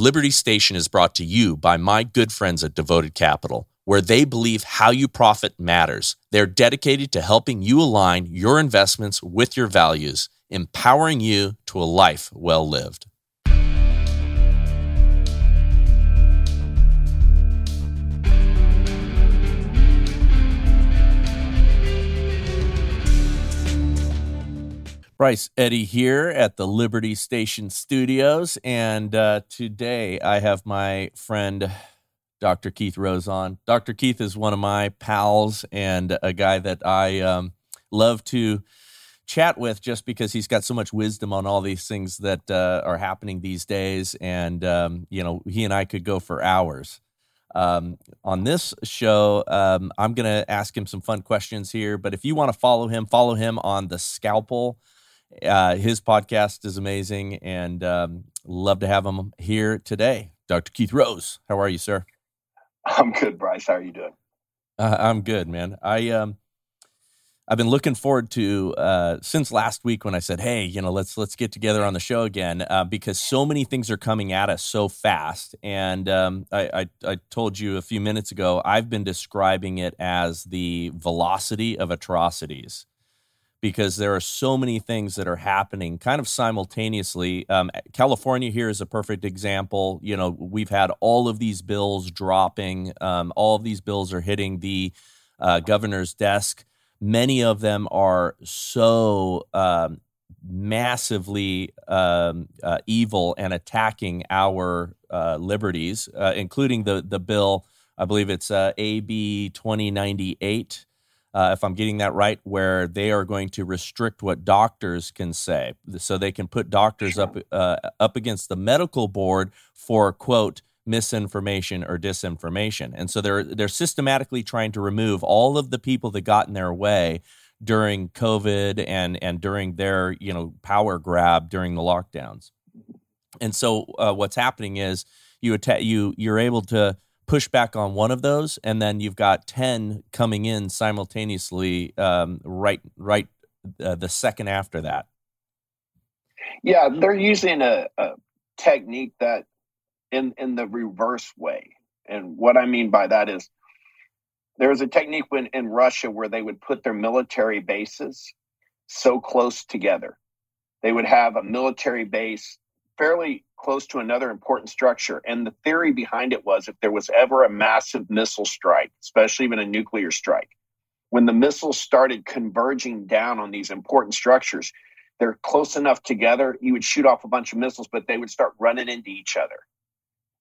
Liberty Station is brought to you by my good friends at Devoted Capital, where they believe how you profit matters. They're dedicated to helping you align your investments with your values, empowering you to a life well lived. Bryce Eddie here at the Liberty Station Studios. And uh, today I have my friend, Dr. Keith Rose on. Dr. Keith is one of my pals and a guy that I um, love to chat with just because he's got so much wisdom on all these things that uh, are happening these days. And, um, you know, he and I could go for hours. Um, on this show, um, I'm going to ask him some fun questions here. But if you want to follow him, follow him on the Scalpel uh, his podcast is amazing and um, love to have him here today. Dr. Keith Rose, how are you, sir? I'm good, Bryce. How are you doing? Uh, I'm good, man. I um, I've been looking forward to uh, since last week when I said, "Hey, you know, let's let's get together on the show again," uh, because so many things are coming at us so fast. And um, I, I, I told you a few minutes ago, I've been describing it as the velocity of atrocities because there are so many things that are happening kind of simultaneously. Um, California here is a perfect example. You know, we've had all of these bills dropping, um, all of these bills are hitting the uh, governor's desk. Many of them are so um, massively um, uh, evil and attacking our uh, liberties, uh, including the the bill. I believe it's uh, AB twenty ninety eight uh, if I'm getting that right, where they are going to restrict what doctors can say, so they can put doctors up uh, up against the medical board for quote misinformation or disinformation, and so they're they're systematically trying to remove all of the people that got in their way during COVID and and during their you know power grab during the lockdowns, and so uh, what's happening is you atta- you you're able to push back on one of those, and then you've got ten coming in simultaneously, um, right, right, uh, the second after that. Yeah, they're using a, a technique that in in the reverse way, and what I mean by that is there was a technique when in Russia where they would put their military bases so close together. They would have a military base fairly close to another important structure. And the theory behind it was if there was ever a massive missile strike, especially even a nuclear strike, when the missiles started converging down on these important structures, they're close enough together, you would shoot off a bunch of missiles, but they would start running into each other.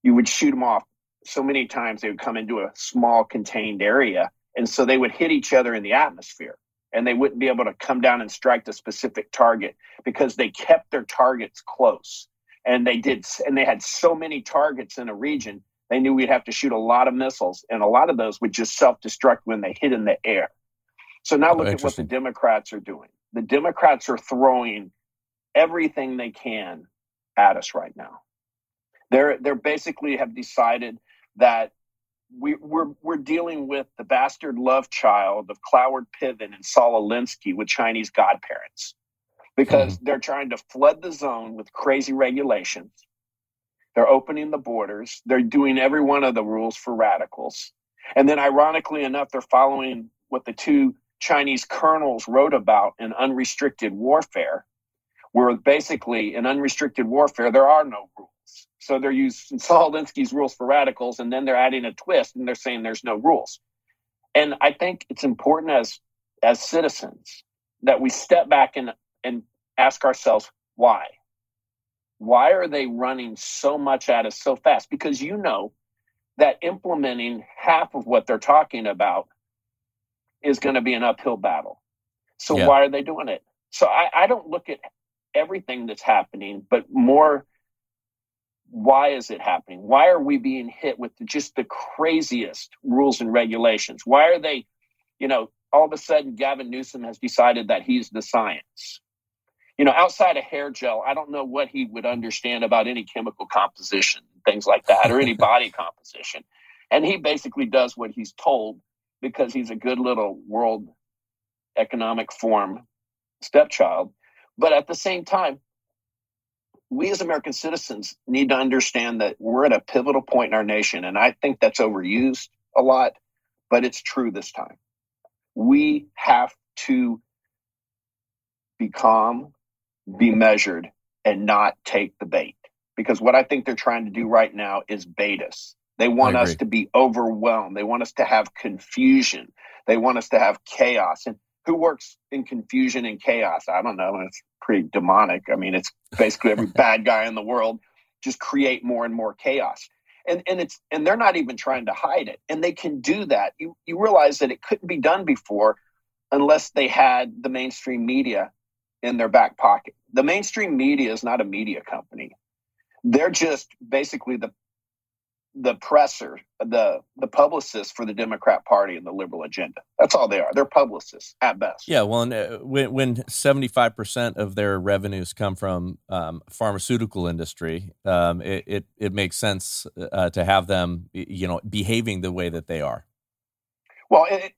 You would shoot them off so many times, they would come into a small contained area. And so they would hit each other in the atmosphere and they wouldn't be able to come down and strike the specific target because they kept their targets close and they did and they had so many targets in a region they knew we'd have to shoot a lot of missiles and a lot of those would just self-destruct when they hit in the air. So now look oh, at what the democrats are doing. The democrats are throwing everything they can at us right now. They're they're basically have decided that we, we're we're dealing with the bastard love child of Cloward Piven and Saul Alinsky with Chinese godparents because mm-hmm. they're trying to flood the zone with crazy regulations. They're opening the borders. They're doing every one of the rules for radicals. And then, ironically enough, they're following what the two Chinese colonels wrote about in unrestricted warfare, where basically in unrestricted warfare, there are no rules. So they're using Saul Alinsky's rules for radicals, and then they're adding a twist and they're saying there's no rules. And I think it's important as as citizens that we step back and and ask ourselves why. Why are they running so much at us so fast? Because you know that implementing half of what they're talking about is going to be an uphill battle. So yeah. why are they doing it? So I, I don't look at everything that's happening, but more why is it happening? Why are we being hit with just the craziest rules and regulations? Why are they, you know, all of a sudden Gavin Newsom has decided that he's the science? You know, outside of hair gel, I don't know what he would understand about any chemical composition, things like that, or any body composition. And he basically does what he's told because he's a good little world economic forum stepchild. But at the same time, we as American citizens need to understand that we're at a pivotal point in our nation. And I think that's overused a lot, but it's true this time. We have to be calm, be measured, and not take the bait. Because what I think they're trying to do right now is bait us. They want us to be overwhelmed. They want us to have confusion. They want us to have chaos. And who works in confusion and chaos? I don't know. It's pretty demonic. I mean, it's basically every bad guy in the world just create more and more chaos. And and it's and they're not even trying to hide it. And they can do that. You you realize that it couldn't be done before unless they had the mainstream media in their back pocket. The mainstream media is not a media company. They're just basically the the presser, the the publicists for the Democrat Party and the liberal agenda. That's all they are. They're publicists at best. Yeah, well, and, uh, when when seventy five percent of their revenues come from um, pharmaceutical industry, um, it, it, it makes sense uh, to have them, you know, behaving the way that they are. Well, it,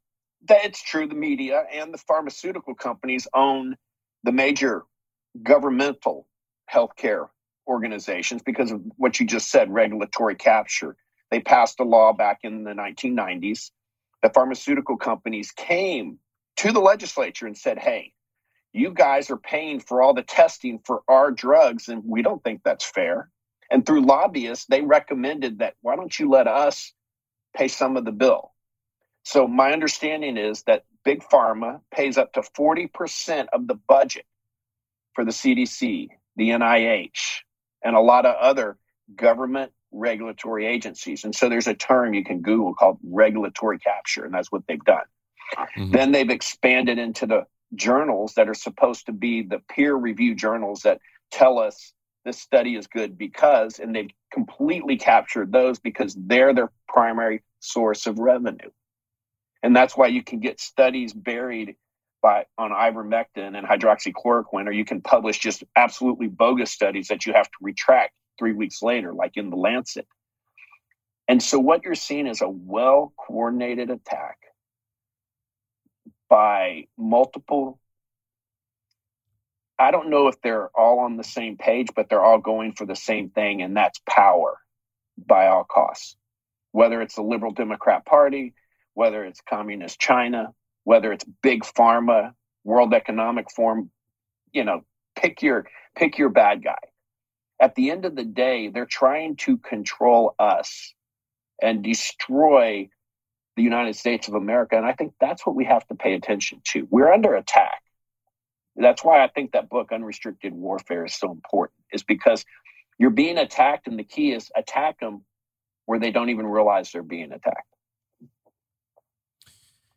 it's true. The media and the pharmaceutical companies own the major governmental healthcare organizations because of what you just said regulatory capture. They passed a law back in the 1990s. The pharmaceutical companies came to the legislature and said, hey, you guys are paying for all the testing for our drugs, and we don't think that's fair. And through lobbyists, they recommended that why don't you let us pay some of the bill? So, my understanding is that Big Pharma pays up to 40% of the budget for the CDC, the NIH, and a lot of other government regulatory agencies. And so there's a term you can Google called regulatory capture, and that's what they've done. Mm-hmm. Then they've expanded into the journals that are supposed to be the peer review journals that tell us this study is good because, and they've completely captured those because they're their primary source of revenue. And that's why you can get studies buried by on ivermectin and hydroxychloroquine, or you can publish just absolutely bogus studies that you have to retract three weeks later, like in the Lancet. And so what you're seeing is a well coordinated attack by multiple. I don't know if they're all on the same page, but they're all going for the same thing, and that's power by all costs. Whether it's the Liberal Democrat Party, whether it's Communist China, whether it's big pharma, World Economic Forum, you know, pick your pick your bad guy. At the end of the day, they're trying to control us and destroy the United States of America. And I think that's what we have to pay attention to. We're under attack. That's why I think that book, Unrestricted Warfare, is so important, is because you're being attacked, and the key is attack them where they don't even realize they're being attacked.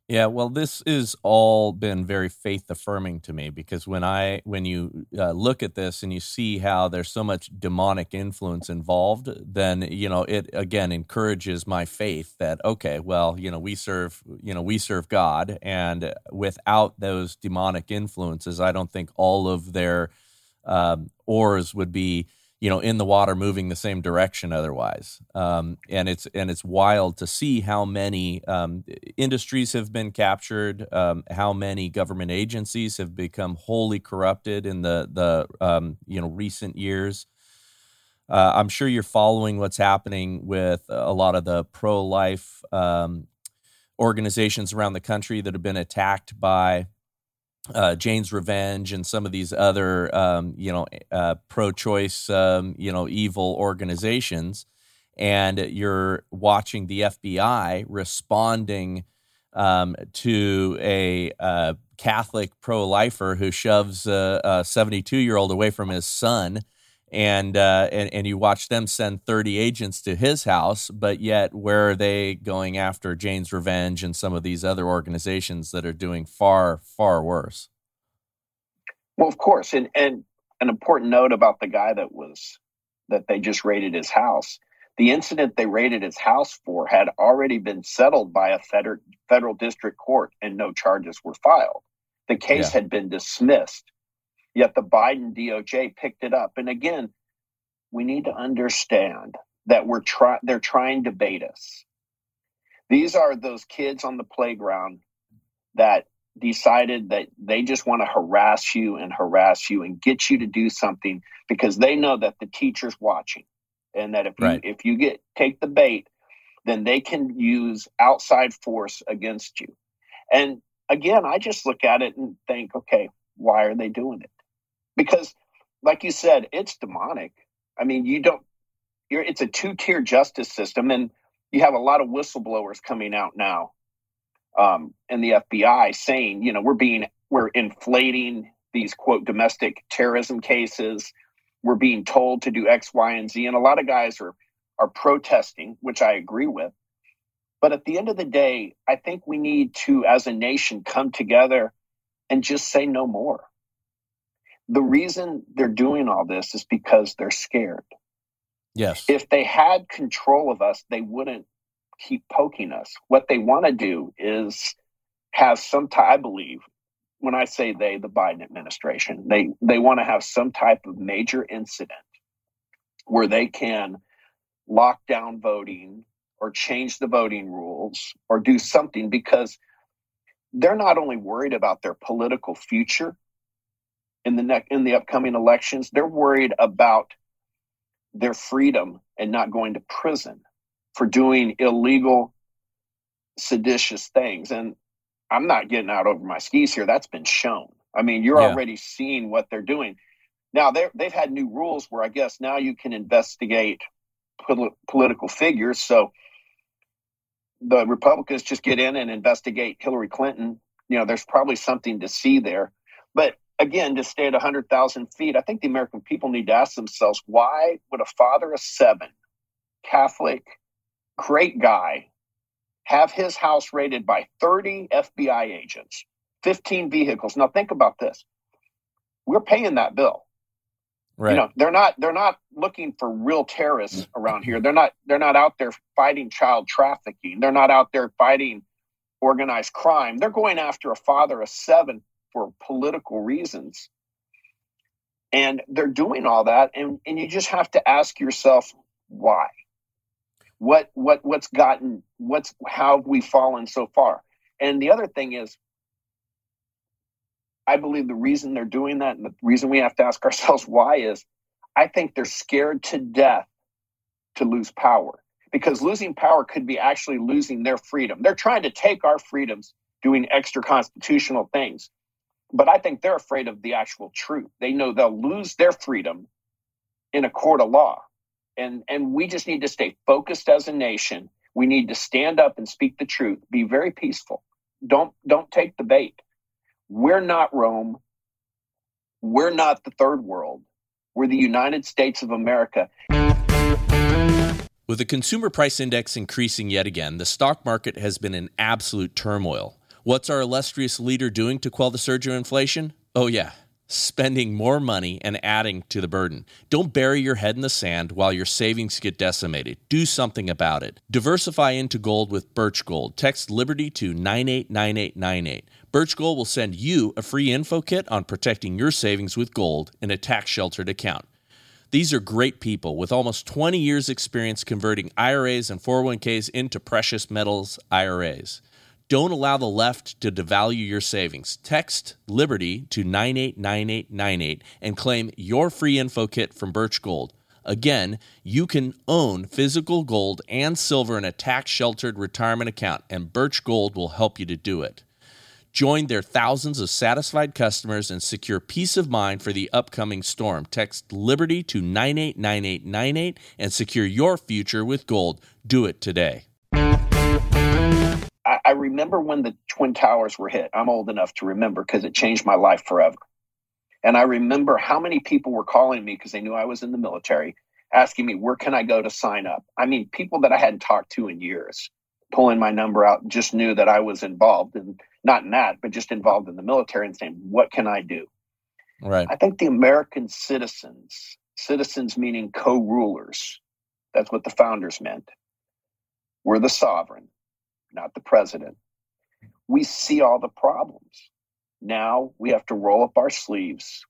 Yeah, well, this has all been very faith affirming to me because when I when you uh, look at this and you see how there's so much demonic influence involved, then you know it again encourages my faith that okay, well, you know we serve you know we serve God, and without those demonic influences, I don't think all of their um, oars would be you know in the water moving the same direction otherwise. Um, and it's and it's wild to see how many um, industries have been captured um, how many government agencies have become wholly corrupted in the the um, you know recent years. Uh, I'm sure you're following what's happening with a lot of the pro life um, organizations around the country that have been attacked by uh, Jane's Revenge and some of these other, um, you know, uh, pro-choice, um, you know, evil organizations, and you're watching the FBI responding um, to a uh, Catholic pro-lifer who shoves a 72-year-old away from his son and uh, and and you watch them send 30 agents to his house, but yet where are they going after Jane's Revenge and some of these other organizations that are doing far far worse? Well, of course, and and an important note about the guy that was that they just raided his house. The incident they raided his house for had already been settled by a federal federal district court, and no charges were filed. The case yeah. had been dismissed Yet the Biden DOJ picked it up. And again, we need to understand that we're trying they're trying to bait us. These are those kids on the playground that decided that they just want to harass you and harass you and get you to do something because they know that the teacher's watching and that if you if you get take the bait then they can use outside force against you and again i just look at it and think okay why are they doing it because like you said it's demonic i mean you don't you're it's a two-tier justice system and you have a lot of whistleblowers coming out now um, and the FBI saying, you know, we're being we're inflating these quote domestic terrorism cases. We're being told to do X, Y, and Z, and a lot of guys are are protesting, which I agree with. But at the end of the day, I think we need to, as a nation, come together and just say no more. The reason they're doing all this is because they're scared. Yes. If they had control of us, they wouldn't keep poking us. What they want to do is have some type, I believe, when I say they, the Biden administration, they, they want to have some type of major incident where they can lock down voting or change the voting rules or do something because they're not only worried about their political future in the ne- in the upcoming elections, they're worried about their freedom and not going to prison for doing illegal, seditious things. And I'm not getting out over my skis here. That's been shown. I mean, you're yeah. already seeing what they're doing. Now they've had new rules where I guess now you can investigate pol- political figures. So the Republicans just get in and investigate Hillary Clinton. You know, there's probably something to see there. But again, to stay at 100,000 feet, I think the American people need to ask themselves why would a father of seven, Catholic, great guy, have his house raided by 30 FBI agents, 15 vehicles. Now think about this. We're paying that bill. Right. You know, they're not they're not looking for real terrorists mm-hmm. around here. They're not they're not out there fighting child trafficking. They're not out there fighting organized crime. They're going after a father of seven for political reasons. And they're doing all that and, and you just have to ask yourself why. What what what's gotten what's how have we fallen so far? And the other thing is i believe the reason they're doing that and the reason we have to ask ourselves why is i think they're scared to death to lose power because losing power could be actually losing their freedom. They're trying to take our freedoms doing extra constitutional things but i think they're afraid of the actual truth. They know they'll lose their freedom in a court of law. And and we just need to stay focused as a nation. We need to stand up and speak the truth. Be very peaceful. Don't don't take the bait. We're not rome. We're not the third world. We're the united states of america. With the consumer price index increasing yet again the stock market has been in absolute turmoil what's our illustrious leader doing to quell the surge of inflation oh yeah spending more money and adding to the burden. Don't bury your head in the sand while your savings get decimated. Do something about it. Diversify into gold with Birch Gold. Text Liberty to 989898. Birch Gold will send you a free info kit on protecting your savings with gold in a tax sheltered account. These are great people with almost 20 years' experience converting IRAs and 401ks into precious metals IRAs. Don't allow the left to devalue your savings. Text Liberty to 989898 and claim your free info kit from Birch Gold. Again, you can own physical gold and silver in a tax sheltered retirement account, and Birch Gold will help you to do it. Join their thousands of satisfied customers and secure peace of mind for the upcoming storm. Text Liberty to 989898 and secure your future with gold. Do it today. I, remember when the Twin Towers were hit. I'm old enough to remember because it changed my life forever. And I remember how many people were calling me because they knew I was in the military, asking me, where can I go to sign up? I mean, people that I hadn't talked to in years, pulling my number out, just knew that I was involved and not in that, but just involved in the military and saying, what can I do? Right. I think the American citizens, citizens meaning co rulers, that's what the founders meant, were the sovereign not the president. We see all the problems. Now we have to roll up our sleeves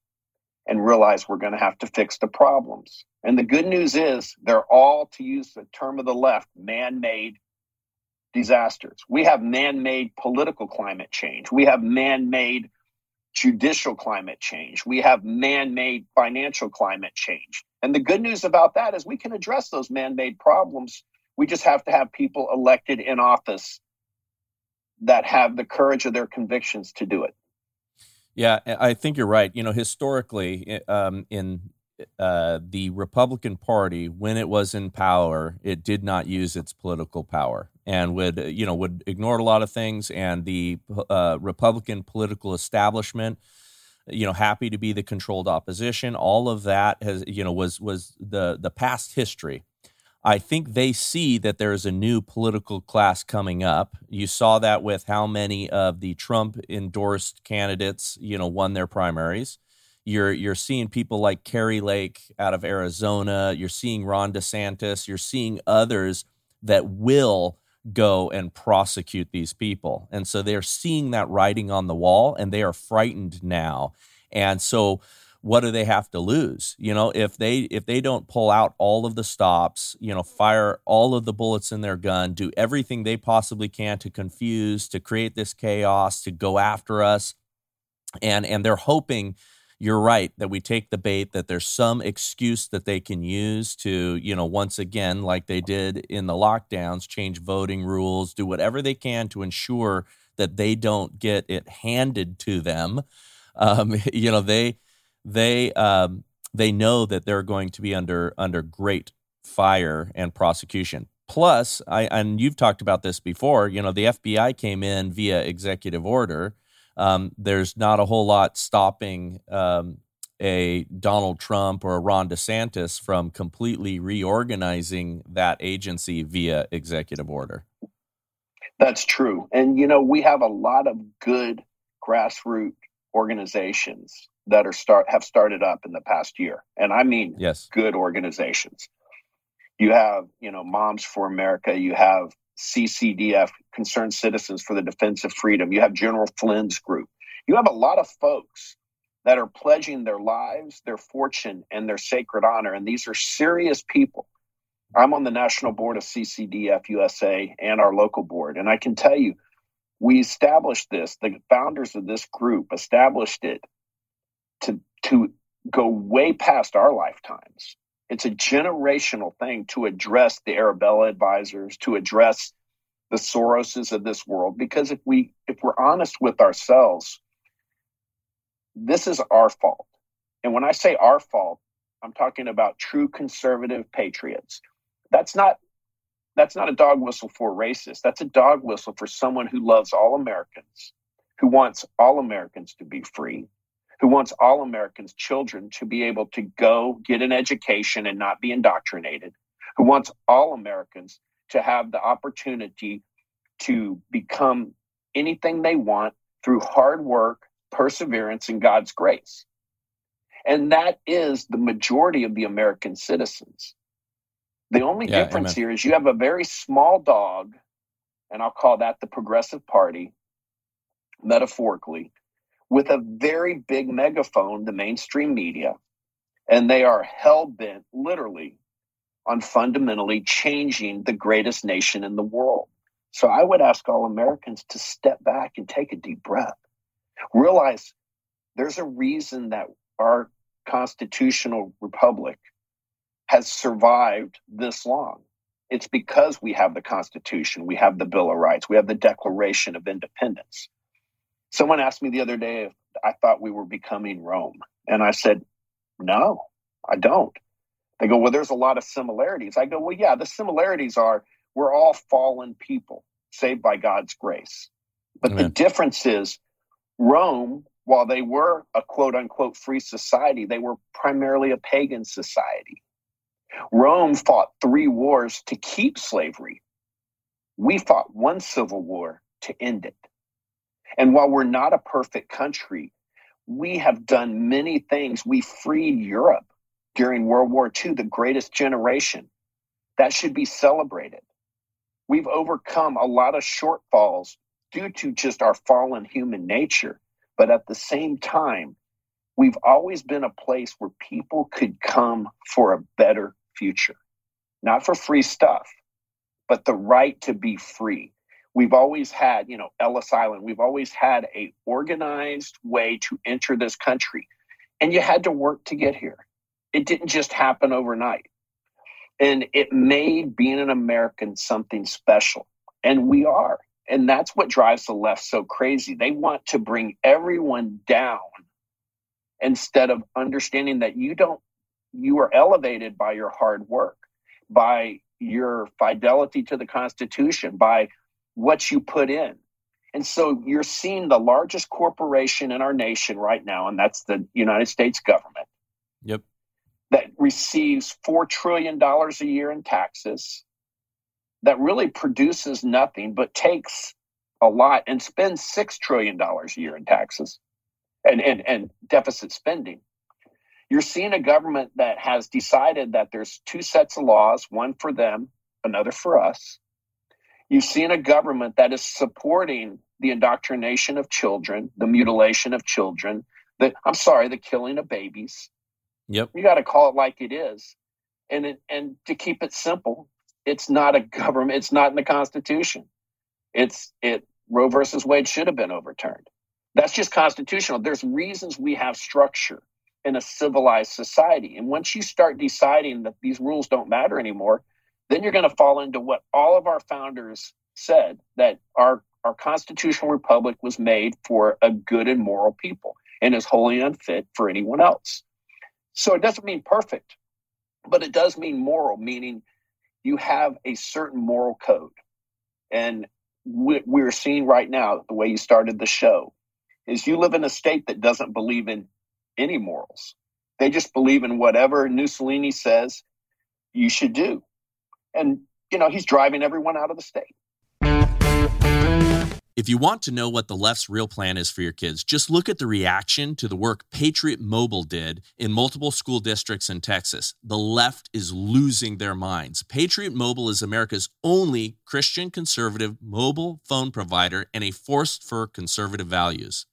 and realize we're going to have to fix the problems. And the good news is they're all, to use the term of the left, man made disasters. We have man made political climate change. We have man made judicial climate change. We have man made financial climate change. And the good news about that is we can address those man made problems. We just have to have people elected in office that have the courage of their convictions to do it. Yeah, I think you're right. You know, historically, um, in uh, the Republican Party, when it was in power, it did not use its political power and would, you know, would ignore a lot of things. And the uh, Republican political establishment, you know, happy to be the controlled opposition. All of that has, you know, was was the the past history. I think they see that there is a new political class coming up. You saw that with how many of the Trump endorsed candidates, you know, won their primaries. You're you're seeing people like Kari Lake out of Arizona. You're seeing Ron DeSantis. You're seeing others that will go and prosecute these people. And so they're seeing that writing on the wall and they are frightened now. And so what do they have to lose? You know if they if they don't pull out all of the stops you know fire all of the bullets in their gun do everything they possibly can to confuse to create this chaos to go after us. And and they're hoping you're right that we take the bait that there's some excuse that they can use to you know once again like they did in the lockdowns change voting rules do whatever they can to ensure that they don't get it handed to them. Um, you know they they um, they know that they're going to be under under great fire and prosecution. Plus, I and you've talked about this before. You know, the FBI came in via executive order. Um, there's not a whole lot stopping um, a Donald Trump or a Ron DeSantis from completely reorganizing that agency via executive order. That's true, and you know we have a lot of good grassroots organizations that are start have started up in the past year, and I mean yes. good organizations. You have, you know, Moms for America. You have CCDF, Concerned Citizens for the Defense of Freedom. You have General Flynn's group. You have a lot of folks that are pledging their lives, their fortune, and their sacred honor. And these are serious people. I'm on the national board of CCDF USA and our local board. And I can tell you, we established this, the founders of this group established it to to go way past our lifetimes. It's a generational thing to address the Arabella advisors, to address the Soroses of this world. Because if we if we're honest with ourselves, this is our fault. And when I say our fault, I'm talking about true conservative patriots. That's not that's not a dog whistle for racist. That's a dog whistle for someone who loves all Americans, who wants all Americans to be free, who wants all Americans' children to be able to go get an education and not be indoctrinated, who wants all Americans to have the opportunity to become anything they want through hard work, perseverance, and God's grace. And that is the majority of the American citizens. The only yeah, difference amen. here is you have a very small dog, and I'll call that the Progressive Party, metaphorically, with a very big megaphone, the mainstream media, and they are hell bent, literally, on fundamentally changing the greatest nation in the world. So I would ask all Americans to step back and take a deep breath. Realize there's a reason that our constitutional republic has survived this long. It's because we have the Constitution, we have the Bill of Rights, we have the Declaration of Independence. Someone asked me the other day if I thought we were becoming Rome. And I said, no, I don't. They go, well, there's a lot of similarities. I go, well, yeah, the similarities are we're all fallen people saved by God's grace. But Amen. the difference is Rome, while they were a quote unquote free society, they were primarily a pagan society. Rome fought three wars to keep slavery. We fought one civil war to end it. And while we're not a perfect country, we have done many things. We freed Europe during World War II, the greatest generation. That should be celebrated. We've overcome a lot of shortfalls due to just our fallen human nature. But at the same time, we've always been a place where people could come for a better future, not for free stuff, but the right to be free. We've always had, you know, Ellis Island. We've always had a organized way to enter this country, and you had to work to get here. It didn't just happen overnight, and it made being an American something special, and we are. And that's what drives the left so crazy. They want to bring everyone down instead of understanding that you don't you are elevated by your hard work, by your fidelity to the Constitution, by what you put in. And so you're seeing the largest corporation in our nation right now, and that's the United States government. Yep. That receives $4 trillion a year in taxes, that really produces nothing but takes a lot and spends $6 trillion a year in taxes and, and, and deficit spending. You're seeing a government that has decided that there's two sets of laws, one for them, another for us. You've seen a government that is supporting the indoctrination of children, the mutilation of children, the I'm sorry, the killing of babies. Yep. You got to call it like it is. And it, and to keep it simple, it's not a government, it's not in the Constitution. It's it Roe versus Wade should have been overturned. That's just constitutional. There's reasons we have structure in a civilized society. And once you start deciding that these rules don't matter anymore, then you're going to fall into what all of our founders said that our our constitutional republic was made for a good and moral people and is wholly unfit for anyone else. So it doesn't mean perfect, but it does mean moral, meaning you have a certain moral code. And we're seeing right now, the way you started the show, is you live in a state that doesn't believe in any morals. They just believe in whatever Mussolini says you should do and you know he's driving everyone out of the state. If you want to know what the left's real plan is for your kids, just look at the reaction to the work Patriot Mobile did in multiple school districts in Texas. The left is losing their minds. Patriot Mobile is America's only Christian conservative mobile phone provider and a force for conservative values.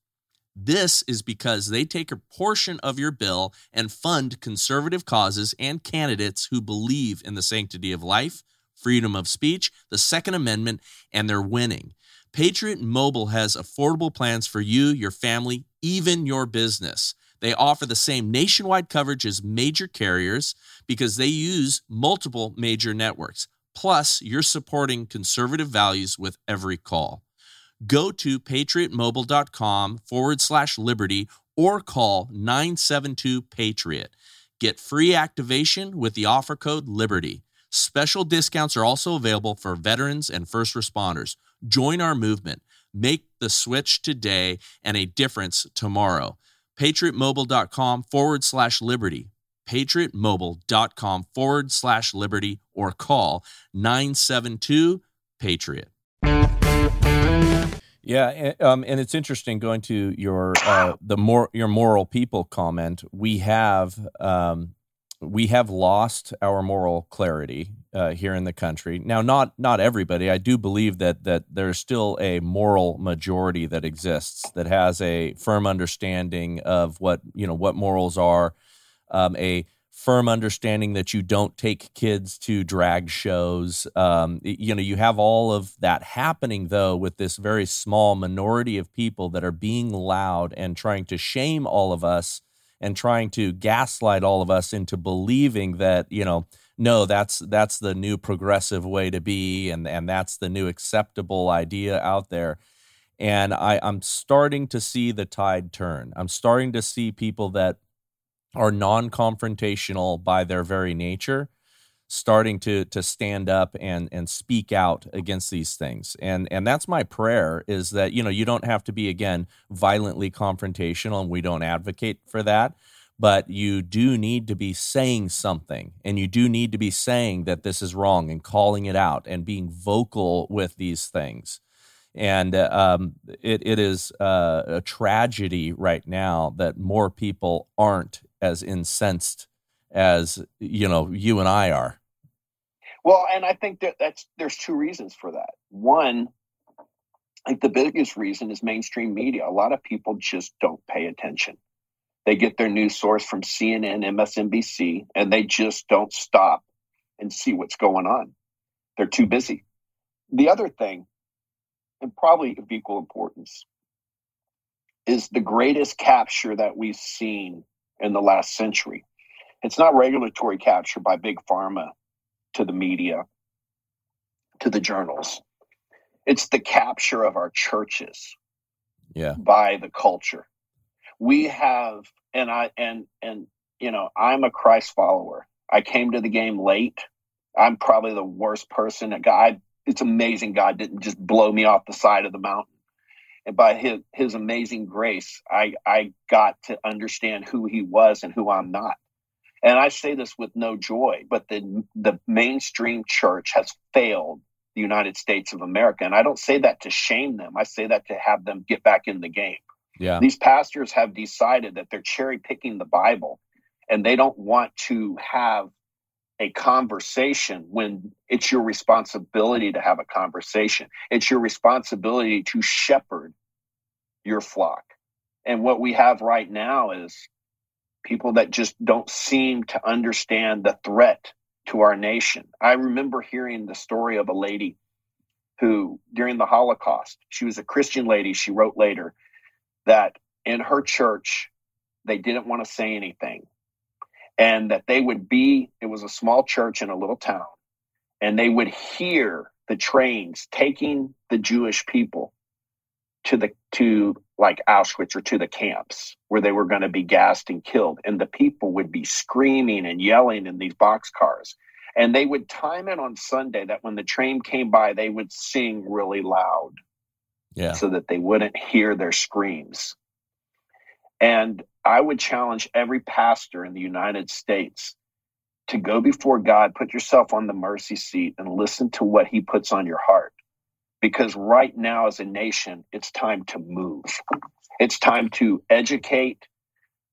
This is because they take a portion of your bill and fund conservative causes and candidates who believe in the sanctity of life, freedom of speech, the Second Amendment, and they're winning. Patriot Mobile has affordable plans for you, your family, even your business. They offer the same nationwide coverage as major carriers because they use multiple major networks. Plus, you're supporting conservative values with every call. Go to patriotmobile.com forward slash liberty or call 972 Patriot. Get free activation with the offer code LIBERTY. Special discounts are also available for veterans and first responders. Join our movement. Make the switch today and a difference tomorrow. PatriotMobile.com forward slash liberty. PatriotMobile.com forward slash liberty or call 972 Patriot. Yeah, um, and it's interesting going to your uh, the more your moral people comment. We have um, we have lost our moral clarity uh, here in the country. Now, not not everybody. I do believe that that there's still a moral majority that exists that has a firm understanding of what you know what morals are, um, a firm understanding that you don't take kids to drag shows. Um, you know, you have all of that happening though with this very small minority of people that are being loud and trying to shame all of us and trying to gaslight all of us into believing that you know no that's that's the new progressive way to be and and that's the new acceptable idea out there and I, I'm starting to see the tide turn. I'm starting to see people that are non-confrontational by their very nature starting to to stand up and and speak out against these things. And and that's my prayer is that you know you don't have to be again violently confrontational and we don't advocate for that but you do need to be saying something and you do need to be saying that this is wrong and calling it out and being vocal with these things. And um, it, it is uh, a tragedy right now that more people aren't as incensed as you know you and I are. Well, and I think that that's there's two reasons for that. One, I think the biggest reason is mainstream media. A lot of people just don't pay attention. They get their news source from CNN, MSNBC, and they just don't stop and see what's going on. They're too busy. The other thing and probably of equal importance, is the greatest capture that we've seen in the last century. It's not regulatory capture by big pharma to the media, to the journals. It's the capture of our churches yeah. by the culture. We have, and I, and, and, you know, I'm a Christ follower. I came to the game late. I'm probably the worst person. God, it's amazing God didn't just blow me off the side of the mountain. And by his, his amazing grace, I, I got to understand who he was and who I'm not. And I say this with no joy, but the, the mainstream church has failed the United States of America. And I don't say that to shame them. I say that to have them get back in the game. Yeah. These pastors have decided that they're cherry picking the Bible and they don't want to have a conversation when it's your responsibility to have a conversation. It's your responsibility to shepherd your flock. And what we have right now is people that just don't seem to understand the threat to our nation. I remember hearing the story of a lady who, during the Holocaust, she was a Christian lady. She wrote later that in her church, they didn't want to say anything. And that they would be, it was a small church in a little town, and they would hear the trains taking the Jewish people to the to like Auschwitz or to the camps where they were going to be gassed and killed. And the people would be screaming and yelling in these boxcars. And they would time it on Sunday that when the train came by, they would sing really loud. Yeah. So that they wouldn't hear their screams. And I would challenge every pastor in the United States to go before God, put yourself on the mercy seat, and listen to what He puts on your heart. Because right now as a nation it's time to move. It's time to educate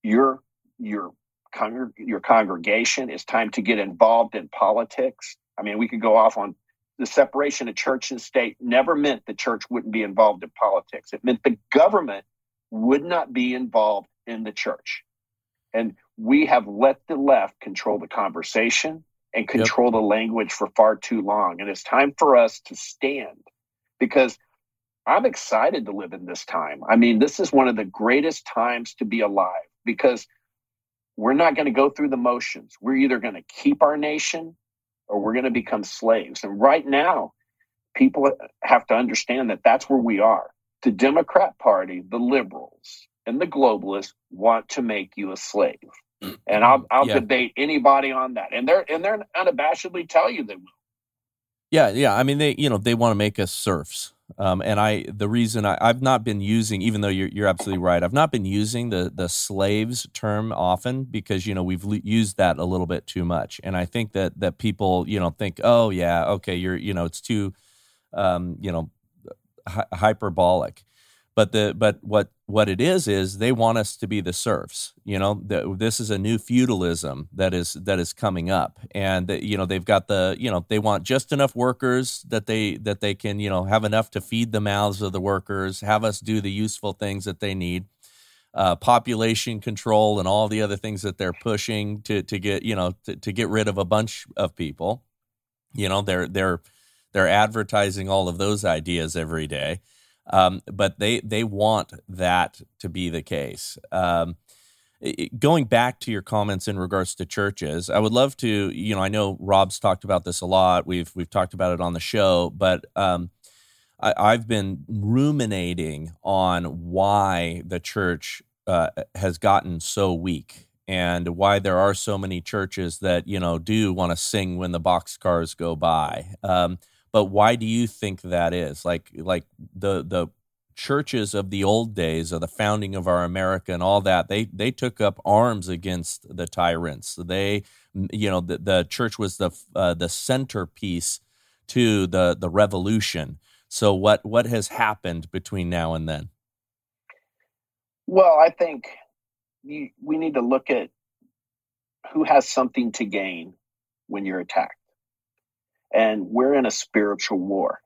your your your congregation. It's time to get involved in politics. I mean we could go off on the separation of church and state never meant the church wouldn't be involved in politics. It meant the government would not be involved in the church and we have let the left control the conversation and control yep. the language for far too long and it's time for us to stand because I'm excited to live in this time. I mean, this is one of the greatest times to be alive because we're not going to go through the motions. We're either going to keep our nation or we're going to become slaves. And right now, people have to understand that that's where we are. The Democrat Party, the liberals, and the globalists want to make you a slave. And I'll I'll yeah. debate anybody on that. And they're and they're unabashedly tell you they will. Yeah, yeah. I mean, they you know they want to make us serfs. Um, and I, the reason I, I've not been using, even though you're, you're absolutely right, I've not been using the the slaves term often because you know we've used that a little bit too much, and I think that that people you know think, oh yeah, okay, you're you know it's too, um, you know, hy- hyperbolic, but the but what what it is is they want us to be the serfs. You know, the, this is a new feudalism that is that is coming up, and the, you know they've got the you know they want just enough workers that they that they can you know have enough to feed the mouths of the workers, have us do the useful things that they need. Uh, population control and all the other things that they're pushing to to get you know to, to get rid of a bunch of people you know they're they're they're advertising all of those ideas every day um, but they they want that to be the case. Um, going back to your comments in regards to churches, I would love to. You know, I know Rob's talked about this a lot. We've we've talked about it on the show, but um, I, I've been ruminating on why the church uh, has gotten so weak and why there are so many churches that you know do want to sing when the box cars go by. Um, but why do you think that is? Like like the the churches of the old days of the founding of our America and all that, they they took up arms against the tyrants. They you know the, the church was the uh, the centerpiece to the the revolution. So what what has happened between now and then? Well, I think you, we need to look at who has something to gain when you're attacked and we're in a spiritual war.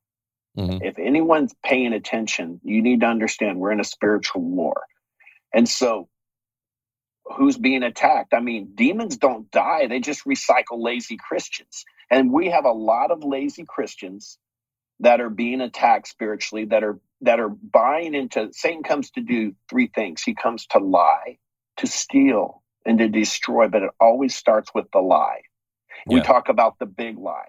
Mm-hmm. If anyone's paying attention, you need to understand we're in a spiritual war. And so, who's being attacked? I mean, demons don't die, they just recycle lazy Christians. And we have a lot of lazy Christians that are being attacked spiritually, that are that are buying into Satan comes to do three things. He comes to lie, to steal, and to destroy, but it always starts with the lie. Yeah. We talk about the big lie.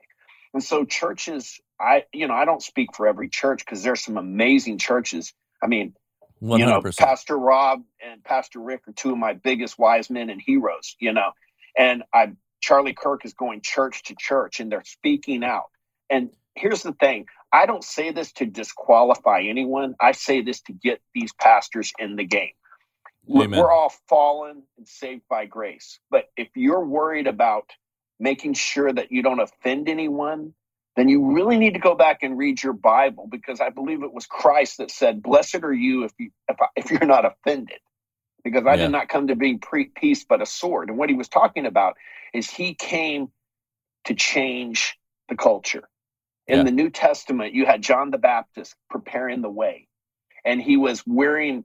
And so churches, I you know, I don't speak for every church because there's some amazing churches. I mean, 100%. you know, Pastor Rob and Pastor Rick are two of my biggest wise men and heroes, you know. And I Charlie Kirk is going church to church and they're speaking out. And here's the thing I don't say this to disqualify anyone. I say this to get these pastors in the game. Amen. We're all fallen and saved by grace. But if you're worried about making sure that you don't offend anyone, then you really need to go back and read your Bible because I believe it was Christ that said, "Blessed are you if you if, if you're not offended." Because I yeah. did not come to bring peace but a sword. And what he was talking about is he came to change the culture. In yeah. the New Testament, you had John the Baptist preparing the way, and he was wearing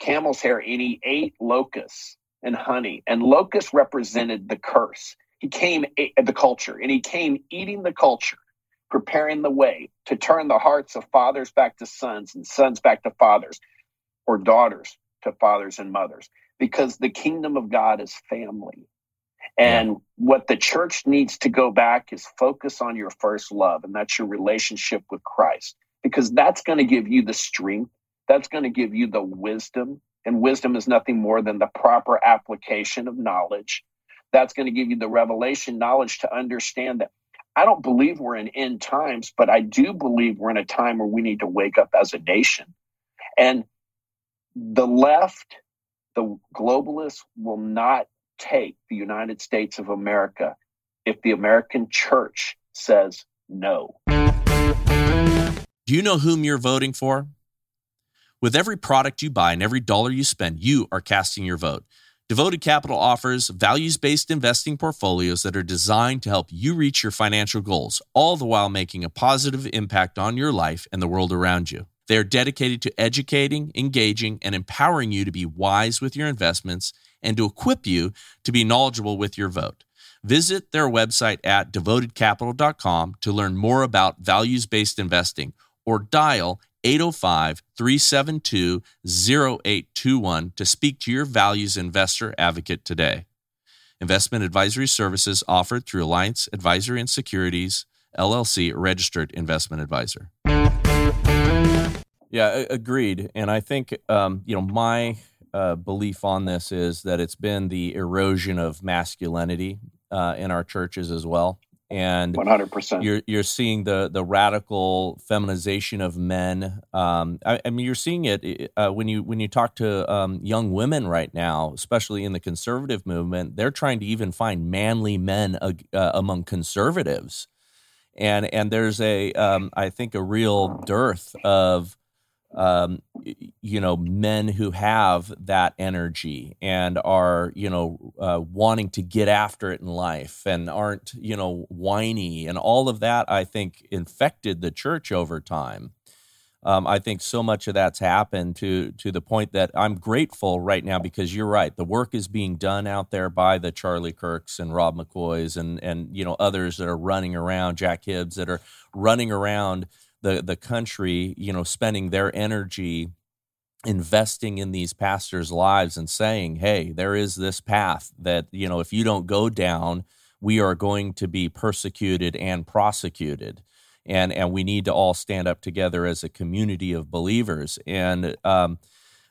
camel's hair and he ate locusts and honey. And locusts represented the curse. He came uh, the culture, and he came eating the culture, preparing the way to turn the hearts of fathers back to sons and sons back to fathers, or daughters to fathers and mothers, because the kingdom of God is family. And what the church needs to go back is focus on your first love, and that's your relationship with Christ, because that's going to give you the strength, that's going to give you the wisdom. And wisdom is nothing more than the proper application of knowledge. That's going to give you the revelation knowledge to understand that I don't believe we're in end times, but I do believe we're in a time where we need to wake up as a nation. And the left, the globalists will not take the United States of America if the American church says no. Do you know whom you're voting for? With every product you buy and every dollar you spend, you are casting your vote. Devoted Capital offers values based investing portfolios that are designed to help you reach your financial goals, all the while making a positive impact on your life and the world around you. They are dedicated to educating, engaging, and empowering you to be wise with your investments and to equip you to be knowledgeable with your vote. Visit their website at devotedcapital.com to learn more about values based investing or dial 805 372 0821 to speak to your values investor advocate today. Investment advisory services offered through Alliance Advisory and Securities, LLC, registered investment advisor. Yeah, agreed. And I think, um, you know, my uh, belief on this is that it's been the erosion of masculinity uh, in our churches as well. And 100%. You're, you're seeing the, the radical feminization of men. Um, I, I, mean, you're seeing it uh, when you when you talk to um, young women right now, especially in the conservative movement. They're trying to even find manly men uh, among conservatives, and and there's a um, I think a real dearth of um, you know, men who have that energy and are, you know, uh, wanting to get after it in life and aren't, you know, whiny and all of that, I think infected the church over time. Um, I think so much of that's happened to to the point that I'm grateful right now because you're right. The work is being done out there by the Charlie Kirks and Rob McCoys and and you know others that are running around, Jack Hibbs that are running around the the country, you know, spending their energy investing in these pastors' lives and saying, "Hey, there is this path that you know if you don't go down, we are going to be persecuted and prosecuted." And, and we need to all stand up together as a community of believers. And um,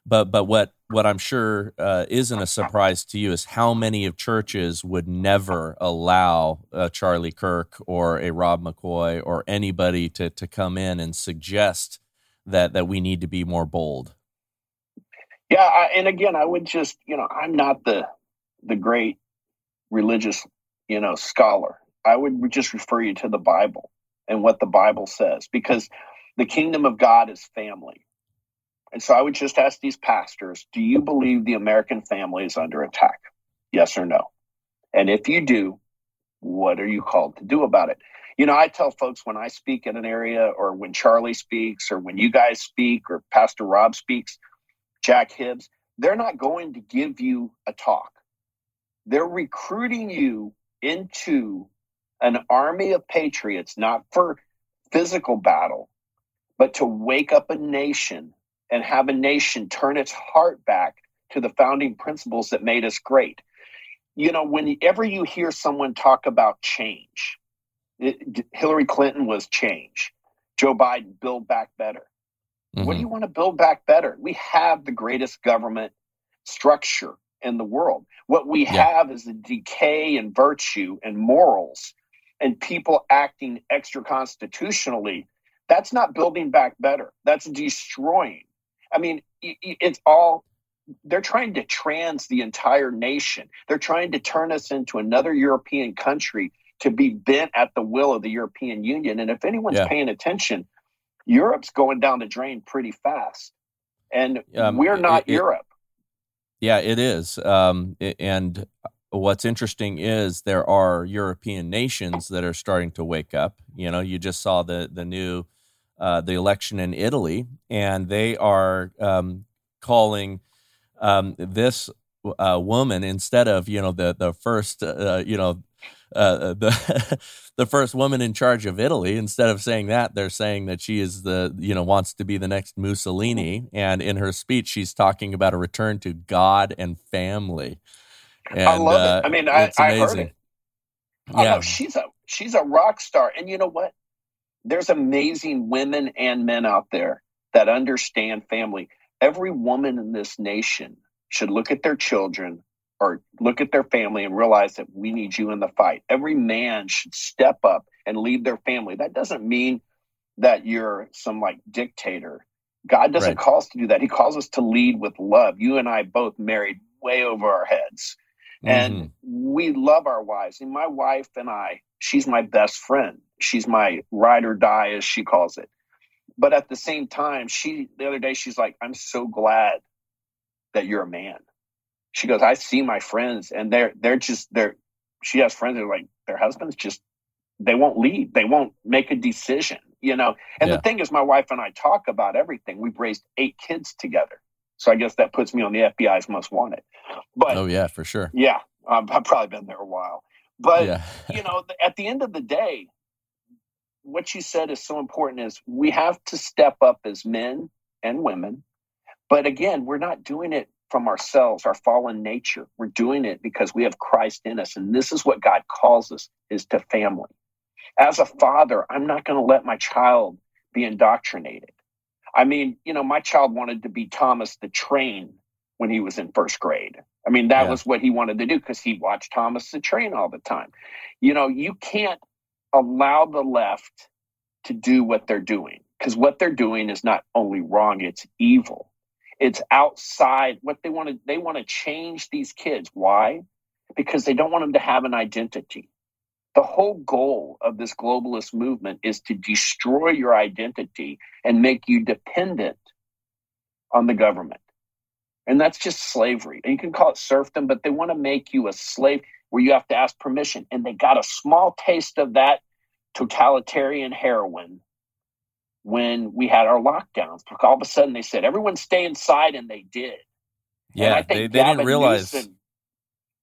but but what what I'm sure uh, isn't a surprise to you is how many of churches would never allow a Charlie Kirk or a Rob McCoy or anybody to to come in and suggest that that we need to be more bold. Yeah, I, and again, I would just you know I'm not the the great religious you know scholar. I would just refer you to the Bible and what the Bible says because the kingdom of God is family and so I would just ask these pastors do you believe the American family is under attack? Yes or no? And if you do, what are you called to do about it? You know, I tell folks when I speak in an area or when Charlie speaks or when you guys speak or Pastor Rob speaks, Jack Hibbs, they're not going to give you a talk. They're recruiting you into an army of patriots, not for physical battle, but to wake up a nation and have a nation turn its heart back to the founding principles that made us great. You know, whenever you hear someone talk about change, it, Hillary Clinton was change. Joe Biden, build back better. Mm-hmm. What do mm-hmm. you want to build back better? We have the greatest government structure in the world. What we yeah. have is a decay in virtue and morals and people acting extra constitutionally. That's not building back better. That's destroying. I mean, it's all they're trying to trans the entire nation. They're trying to turn us into another European country to be bent at the will of the European Union. And if anyone's yeah. paying attention, Europe's going down the drain pretty fast. And um, we're not it, Europe. Yeah, it is. Um, and what's interesting is there are European nations that are starting to wake up. You know, you just saw the the new uh, the election in Italy, and they are um, calling um, this uh, woman instead of you know the the first uh, you know uh, the the first woman in charge of Italy. Instead of saying that, they're saying that she is the you know wants to be the next Mussolini. And in her speech, she's talking about a return to God and family. And, I love uh, it. I mean, I, I heard it. Oh, yeah. she's a she's a rock star. And you know what? There's amazing women and men out there that understand family. Every woman in this nation should look at their children or look at their family and realize that we need you in the fight. Every man should step up and lead their family. That doesn't mean that you're some like dictator. God doesn't right. call us to do that. He calls us to lead with love. You and I both married way over our heads. Mm-hmm. And we love our wives. And my wife and I, she's my best friend. She's my ride or die, as she calls it. But at the same time, she the other day she's like, I'm so glad that you're a man she goes, I see my friends and they're they're just they're she has friends that are like their husbands just they won't lead. They won't make a decision, you know. And yeah. the thing is my wife and I talk about everything. We've raised eight kids together. So I guess that puts me on the FBI's most wanted. But Oh yeah, for sure. Yeah. Um, I've probably been there a while. But yeah. you know, at the end of the day, what you said is so important is we have to step up as men and women. But again, we're not doing it from ourselves, our fallen nature. We're doing it because we have Christ in us. And this is what God calls us is to family. As a father, I'm not going to let my child be indoctrinated. I mean, you know, my child wanted to be Thomas the Train when he was in first grade. I mean, that yeah. was what he wanted to do because he watched Thomas the Train all the time. You know, you can't allow the left to do what they're doing because what they're doing is not only wrong, it's evil. It's outside what they want to they want to change these kids. Why? Because they don't want them to have an identity. The whole goal of this globalist movement is to destroy your identity and make you dependent on the government. And that's just slavery. And you can call it serfdom, but they want to make you a slave where you have to ask permission. And they got a small taste of that totalitarian heroin when we had our lockdowns. All of a sudden, they said everyone stay inside, and they did. Yeah, they, they didn't realize Newsom,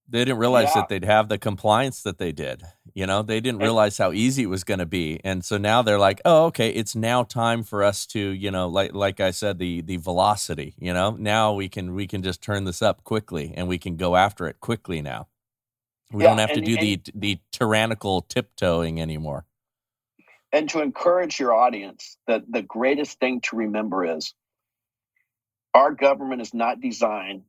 they didn't realize yeah. that they'd have the compliance that they did. You know, they didn't realize how easy it was going to be, and so now they're like, "Oh, okay, it's now time for us to, you know, like like I said, the the velocity. You know, now we can we can just turn this up quickly, and we can go after it quickly now. We yeah, don't have and, to do and, the the tyrannical tiptoeing anymore." and to encourage your audience that the greatest thing to remember is our government is not designed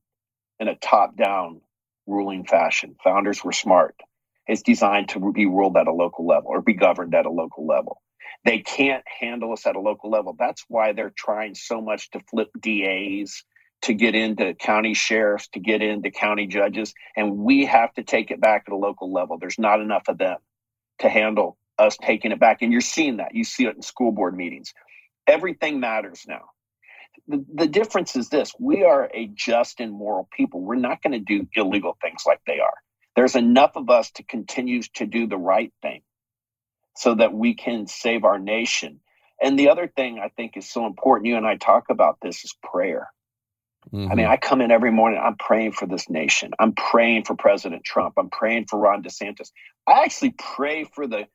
in a top down ruling fashion. Founders were smart. It's designed to be ruled at a local level or be governed at a local level. They can't handle us at a local level. That's why they're trying so much to flip DAs, to get into county sheriffs, to get into county judges. And we have to take it back at a local level. There's not enough of them to handle us taking it back. And you're seeing that. You see it in school board meetings. Everything matters now. The, the difference is this we are a just and moral people. We're not going to do illegal things like they are. There's enough of us to continue to do the right thing so that we can save our nation. And the other thing I think is so important, you and I talk about this, is prayer. Mm-hmm. I mean, mm-hmm. I come in every morning, I'm praying for this nation. I'm praying for President Trump. I'm praying for Ron DeSantis. I actually pray for the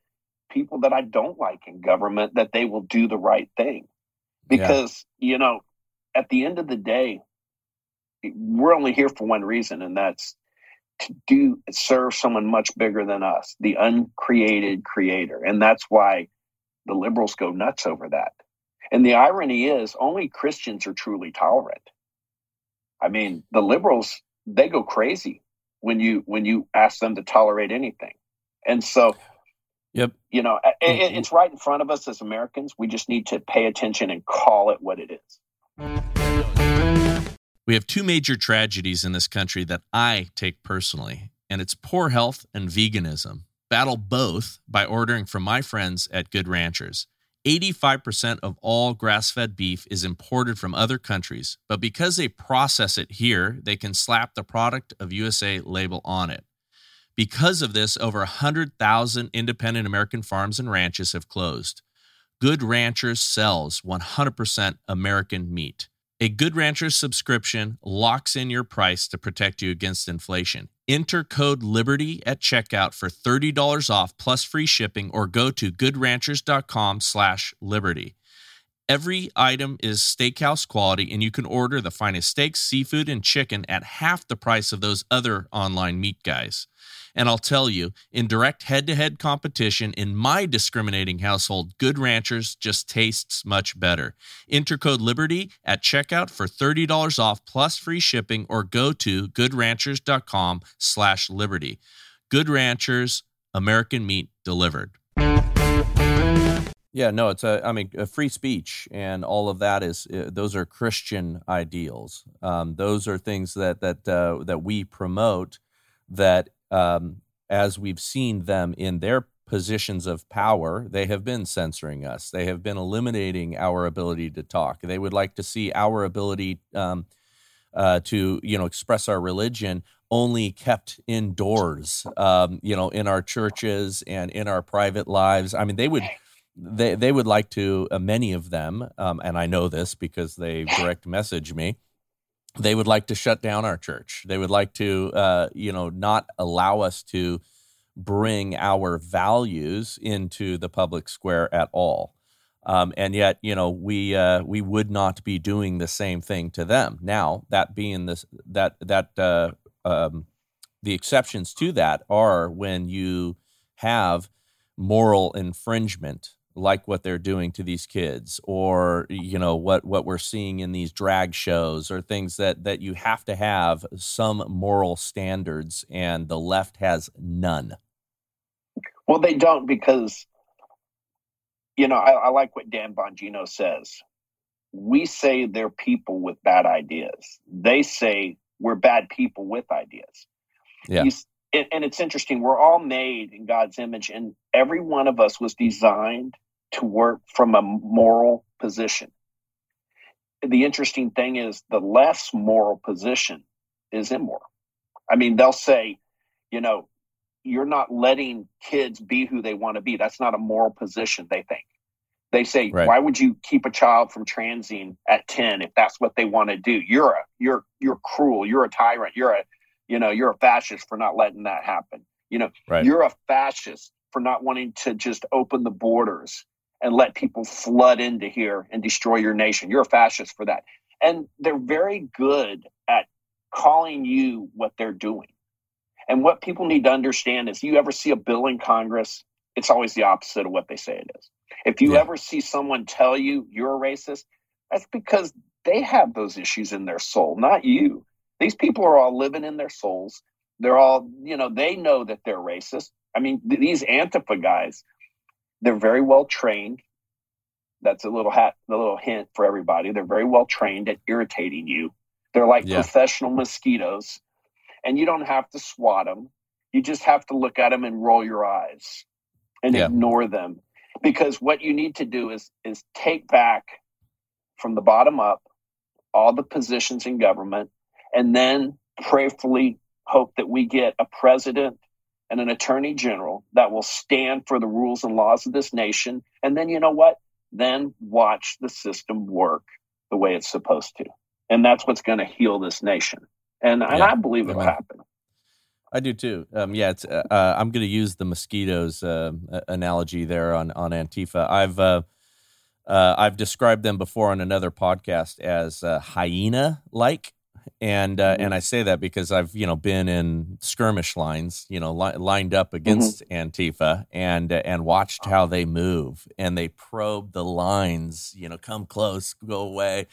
people that I don't like in government that they will do the right thing. because yeah. you know at the end of the day we're only here for one reason and that's to do serve someone much bigger than us the uncreated creator and that's why the liberals go nuts over that and the irony is only christians are truly tolerant i mean the liberals they go crazy when you when you ask them to tolerate anything and so Yep. You know, it, mm-hmm. it's right in front of us as Americans. We just need to pay attention and call it what it is. We have two major tragedies in this country that I take personally, and it's poor health and veganism. Battle both by ordering from my friends at Good Ranchers. 85% of all grass fed beef is imported from other countries, but because they process it here, they can slap the product of USA label on it. Because of this, over 100,000 independent American farms and ranches have closed. Good Ranchers sells 100% American meat. A Good Ranchers subscription locks in your price to protect you against inflation. Enter code LIBERTY at checkout for $30 off plus free shipping or go to goodranchers.com slash liberty. Every item is steakhouse quality, and you can order the finest steaks, seafood, and chicken at half the price of those other online meat guys. And I'll tell you, in direct head to head competition in my discriminating household, Good Ranchers just tastes much better. Enter code LIBERTY at checkout for $30 off plus free shipping or go to goodranchers.com slash liberty. Good Ranchers, American meat delivered. Yeah, no, it's a. I mean, a free speech and all of that is. Uh, those are Christian ideals. Um, those are things that that uh, that we promote. That um, as we've seen them in their positions of power, they have been censoring us. They have been eliminating our ability to talk. They would like to see our ability um, uh, to, you know, express our religion only kept indoors, um, you know, in our churches and in our private lives. I mean, they would. They, they would like to, uh, many of them, um, and I know this because they direct message me, they would like to shut down our church. They would like to, uh, you know, not allow us to bring our values into the public square at all. Um, and yet, you know, we uh, we would not be doing the same thing to them. Now, that being this, that that uh, um, the exceptions to that are when you have moral infringement like what they're doing to these kids or you know what what we're seeing in these drag shows or things that that you have to have some moral standards and the left has none. Well they don't because you know i, I like what dan bongino says. We say they're people with bad ideas. They say we're bad people with ideas. Yeah. And it's interesting we're all made in god's image and every one of us was designed to work from a moral position. The interesting thing is the less moral position is immoral. I mean, they'll say, you know, you're not letting kids be who they want to be. That's not a moral position, they think. They say, right. why would you keep a child from transing at 10 if that's what they want to do? You're a you're you're cruel, you're a tyrant, you're a you know, you're a fascist for not letting that happen. You know, right. you're a fascist for not wanting to just open the borders and let people flood into here and destroy your nation. You're a fascist for that. And they're very good at calling you what they're doing. And what people need to understand is you ever see a bill in Congress, it's always the opposite of what they say it is. If you yeah. ever see someone tell you you're a racist, that's because they have those issues in their soul, not you. These people are all living in their souls. They're all, you know, they know that they're racist. I mean, these Antifa guys, they're very well trained. That's a little hat, a little hint for everybody. They're very well trained at irritating you. They're like yeah. professional mosquitoes, and you don't have to swat them. You just have to look at them and roll your eyes and yeah. ignore them, because what you need to do is is take back from the bottom up all the positions in government, and then prayerfully hope that we get a president and an attorney general that will stand for the rules and laws of this nation. And then, you know what? Then watch the system work the way it's supposed to. And that's what's going to heal this nation. And, yeah. and I believe it'll happen. I do too. Um, yeah, it's, uh, uh I'm going to use the mosquitoes uh, analogy there on on Antifa. I've uh, Uh, I've described them before on another podcast as uh, hyena like. And uh, Mhm. and I say that because I've you know been in skirmish lines, you know, li- lined up against Antifa and uh, and watched how they move and they probe the lines, you know, come close, go away,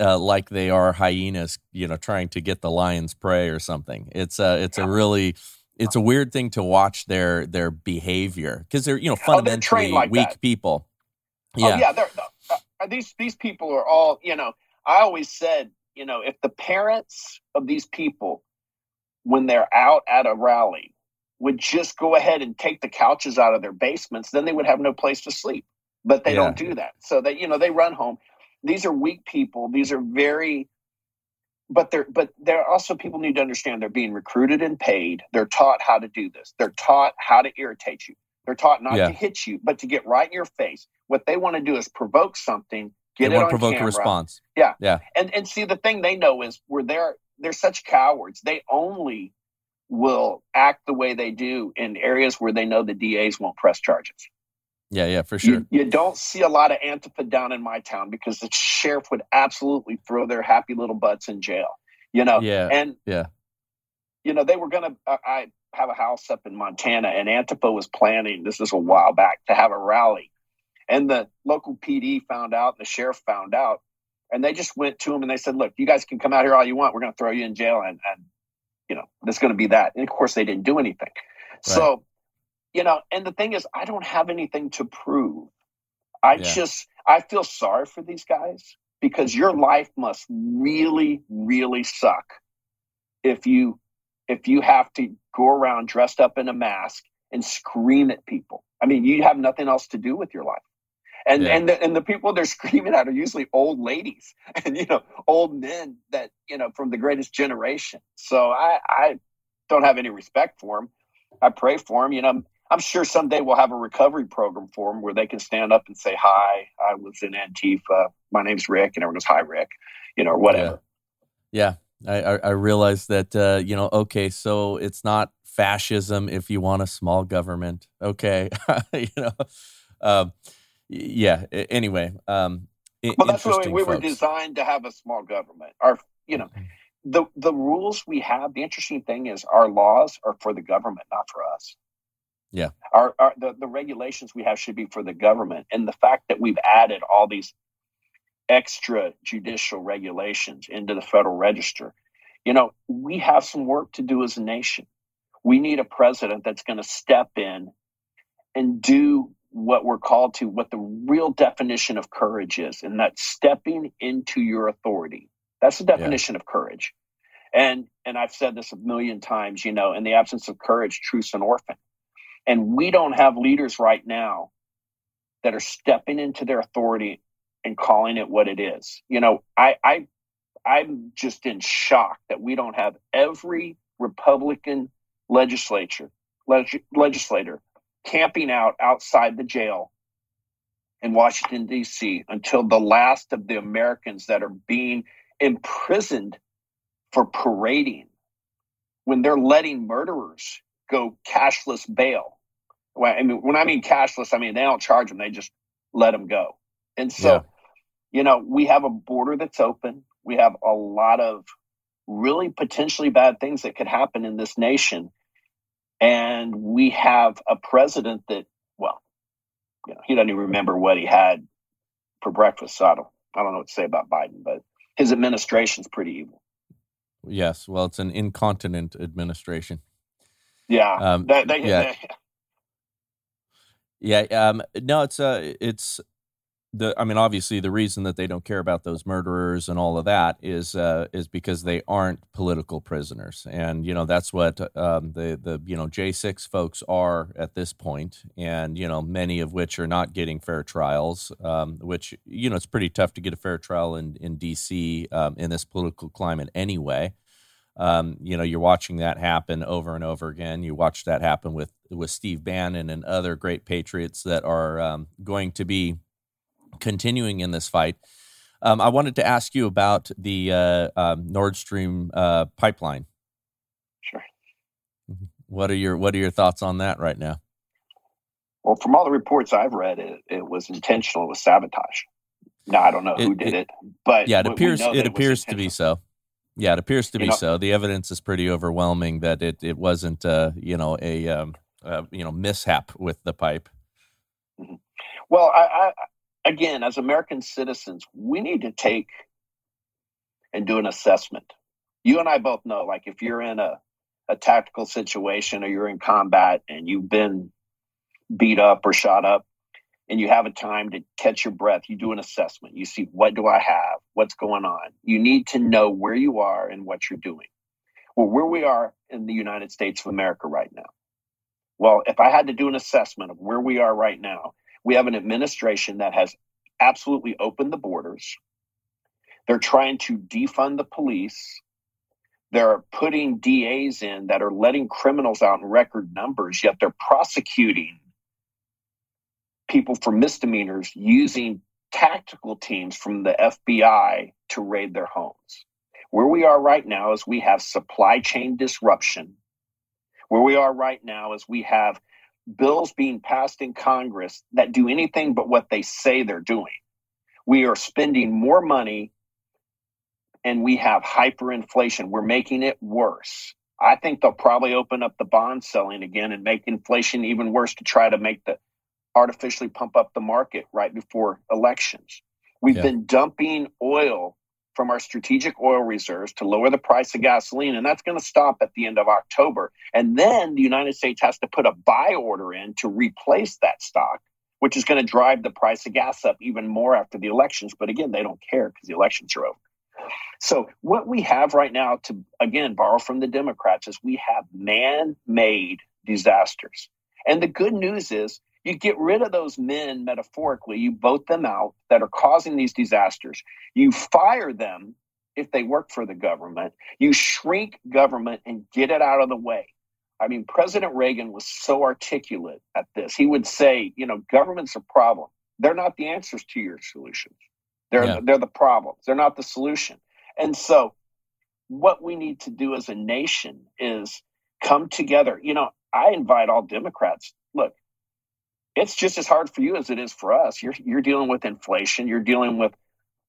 uh, like they are hyenas, you know, trying to get the lion's prey or something. It's a it's a really it's a weird thing to watch their their behavior because they're you know Oh, they're fundamentally like weak that. people. Oh Yeah, yeah, they're, uh, these these people are all you know. I always said, you know, if the parents of these people, when they're out at a rally, would just go ahead and take the couches out of their basements, then they would have no place to sleep. But they Yeah. don't do that, so they you know they run home. These are weak people. These are very. But they're but they're also people need to understand they're being recruited and paid. They're taught how to do this. They're taught how to irritate you. They're taught not Yeah. to hit you, but to get right in your face. What they want to do is provoke something, get they it want to provoke camera, a response. Yeah. And and see the thing they know is where they're they're such cowards. They only will act the way they do in areas where they know the DAs won't press charges. Yeah, yeah, for sure. You, you don't see a lot of Antifa down in my town because the sheriff would absolutely throw their happy little butts in jail. You know, Yeah, and yeah. you know they were gonna. I I have a house up in Montana, and Antifa was planning. This is a while back to have a rally, and the local PD found out, and the sheriff found out, and they just went to him and they said, "Look, you guys can come out here all you want. We're going to throw you in jail, and and you know there's going to be that." And of course, they didn't do anything. So, you know, and the thing is, I don't have anything to prove. I Yeah. just I feel sorry for these guys because your life must really, really suck if you if you have to go around dressed up in a mask and scream at people. I mean, you have nothing else to do with your life. And Yeah. and the, and the people they're screaming at are usually old ladies and you know old men that you know from the greatest generation. So I I don't have any respect for them. I pray for them. You know, I'm, I'm sure someday we'll have a recovery program for them where they can stand up and say, "Hi, I was in Antifa. My name's Rick," and everyone goes, "Hi, Rick," you know, or whatever. Yeah, I, I, I realize that uh, you know. Okay, so it's not fascism if you want a small government. Okay, you know. Um, yeah. Anyway, um, Well, that's why interesting, we were designed to have a small government. Our, you know, the the rules we have. The interesting thing is, our laws are for the government, not for us. Yeah. Our, our the the regulations we have should be for the government, and the fact that we've added all these extra judicial regulations into the Federal Register, you know, we have some work to do as a nation. We need a president that's going to step in and do what we're called to, what the real definition of courage is, and that's stepping into your authority. That's the definition of courage. And and I've said this a million times, you know, in the absence of courage, truth's an orphan. And we don't have leaders right now that are stepping into their authority and calling it what it is. You know, I I I'm just in shock that we don't have every Republican legislature leg- legislator camping out outside the jail in Washington D.C. until the last of the Americans that are being imprisoned for parading when they're letting murderers go cashless bail. Well, I mean, when I mean cashless, I mean they don't charge them; they just let them go. And so, Yeah. you know, we have a border that's open. We have a lot of really potentially bad things that could happen in this nation, and we have a president that, well, you know, he doesn't even remember what he had for breakfast. So I don't, I don't know what to say about Biden, but his administration's pretty evil. Yes. Well, it's an incontinent administration. Yeah, Um, they, they, yeah. Yeah. Um, no, it's uh, it's the. I mean, obviously, the reason that they don't care about those murderers and all of that is uh, is because they aren't political prisoners, and you know that's what um, the the you know J six folks are at this point, and you know many of which are not getting fair trials, um, which you know it's pretty tough to get a fair trial in in D.C. Um, in this political climate anyway. Um, you know, you're watching that happen over and over again. You watch that happen with with Steve Bannon and other great patriots that are um, going to be continuing in this fight. Um, I wanted to ask you about the uh, um, Nord Stream uh, pipeline. sure. What are your What are your thoughts on that right now? Well, from all the reports I've read, it, it was intentional. It was sabotage. Now I don't know who it, did it, it, but yeah, it appears it appears to be so. Yeah, it appears to be you know, so. The evidence is pretty overwhelming that it it wasn't uh, you know a um, uh, you know mishap with the pipe. Mm-hmm. Well, I, I again, as American citizens, we need to take and do an assessment. You and I both know, like if you're in a a tactical situation or you're in combat and you've been beat up or shot up, and you have a time to catch your breath, you do an assessment. You see, what do I have? What's going on? You need to know where you are and what you're doing. Well, where we are in the United States of America right now. Well, if I had to do an assessment of where we are right now, we have an administration that has absolutely opened the borders. They're trying to defund the police. They're putting DAs in that are letting criminals out in record numbers, yet they're prosecuting people for misdemeanors using tactical teams from the FBI to raid their homes. Where we are right now is we have supply chain disruption. Where we are right now is we have bills being passed in Congress that do anything but what they say they're doing. We are spending more money and we have hyperinflation. We're making it worse. I think they'll probably open up the bond selling again and make inflation even worse to try to make the artificially pump up the market right before elections. We've yeah. been dumping oil from our strategic oil reserves to lower the price of gasoline, and that's going to stop at the end of October. And then the United States has to put a buy order in to replace that stock, which is going to drive the price of gas up even more after the elections. But again, they don't care because the elections are over. So, what we have right now, to again borrow from the Democrats, is we have man made disasters. And the good news is you get rid of those men metaphorically, you vote them out that are causing these disasters. You fire them if they work for the government. You shrink government and get it out of the way. I mean, President Reagan was so articulate at this. He would say, you know, government's a problem. They're not the answers to your solutions. They're yeah. they're the problems. They're not the solution. And so what we need to do as a nation is come together. You know, I invite all Democrats. Look, it's just as hard for you as it is for us. You're you're dealing with inflation. You're dealing with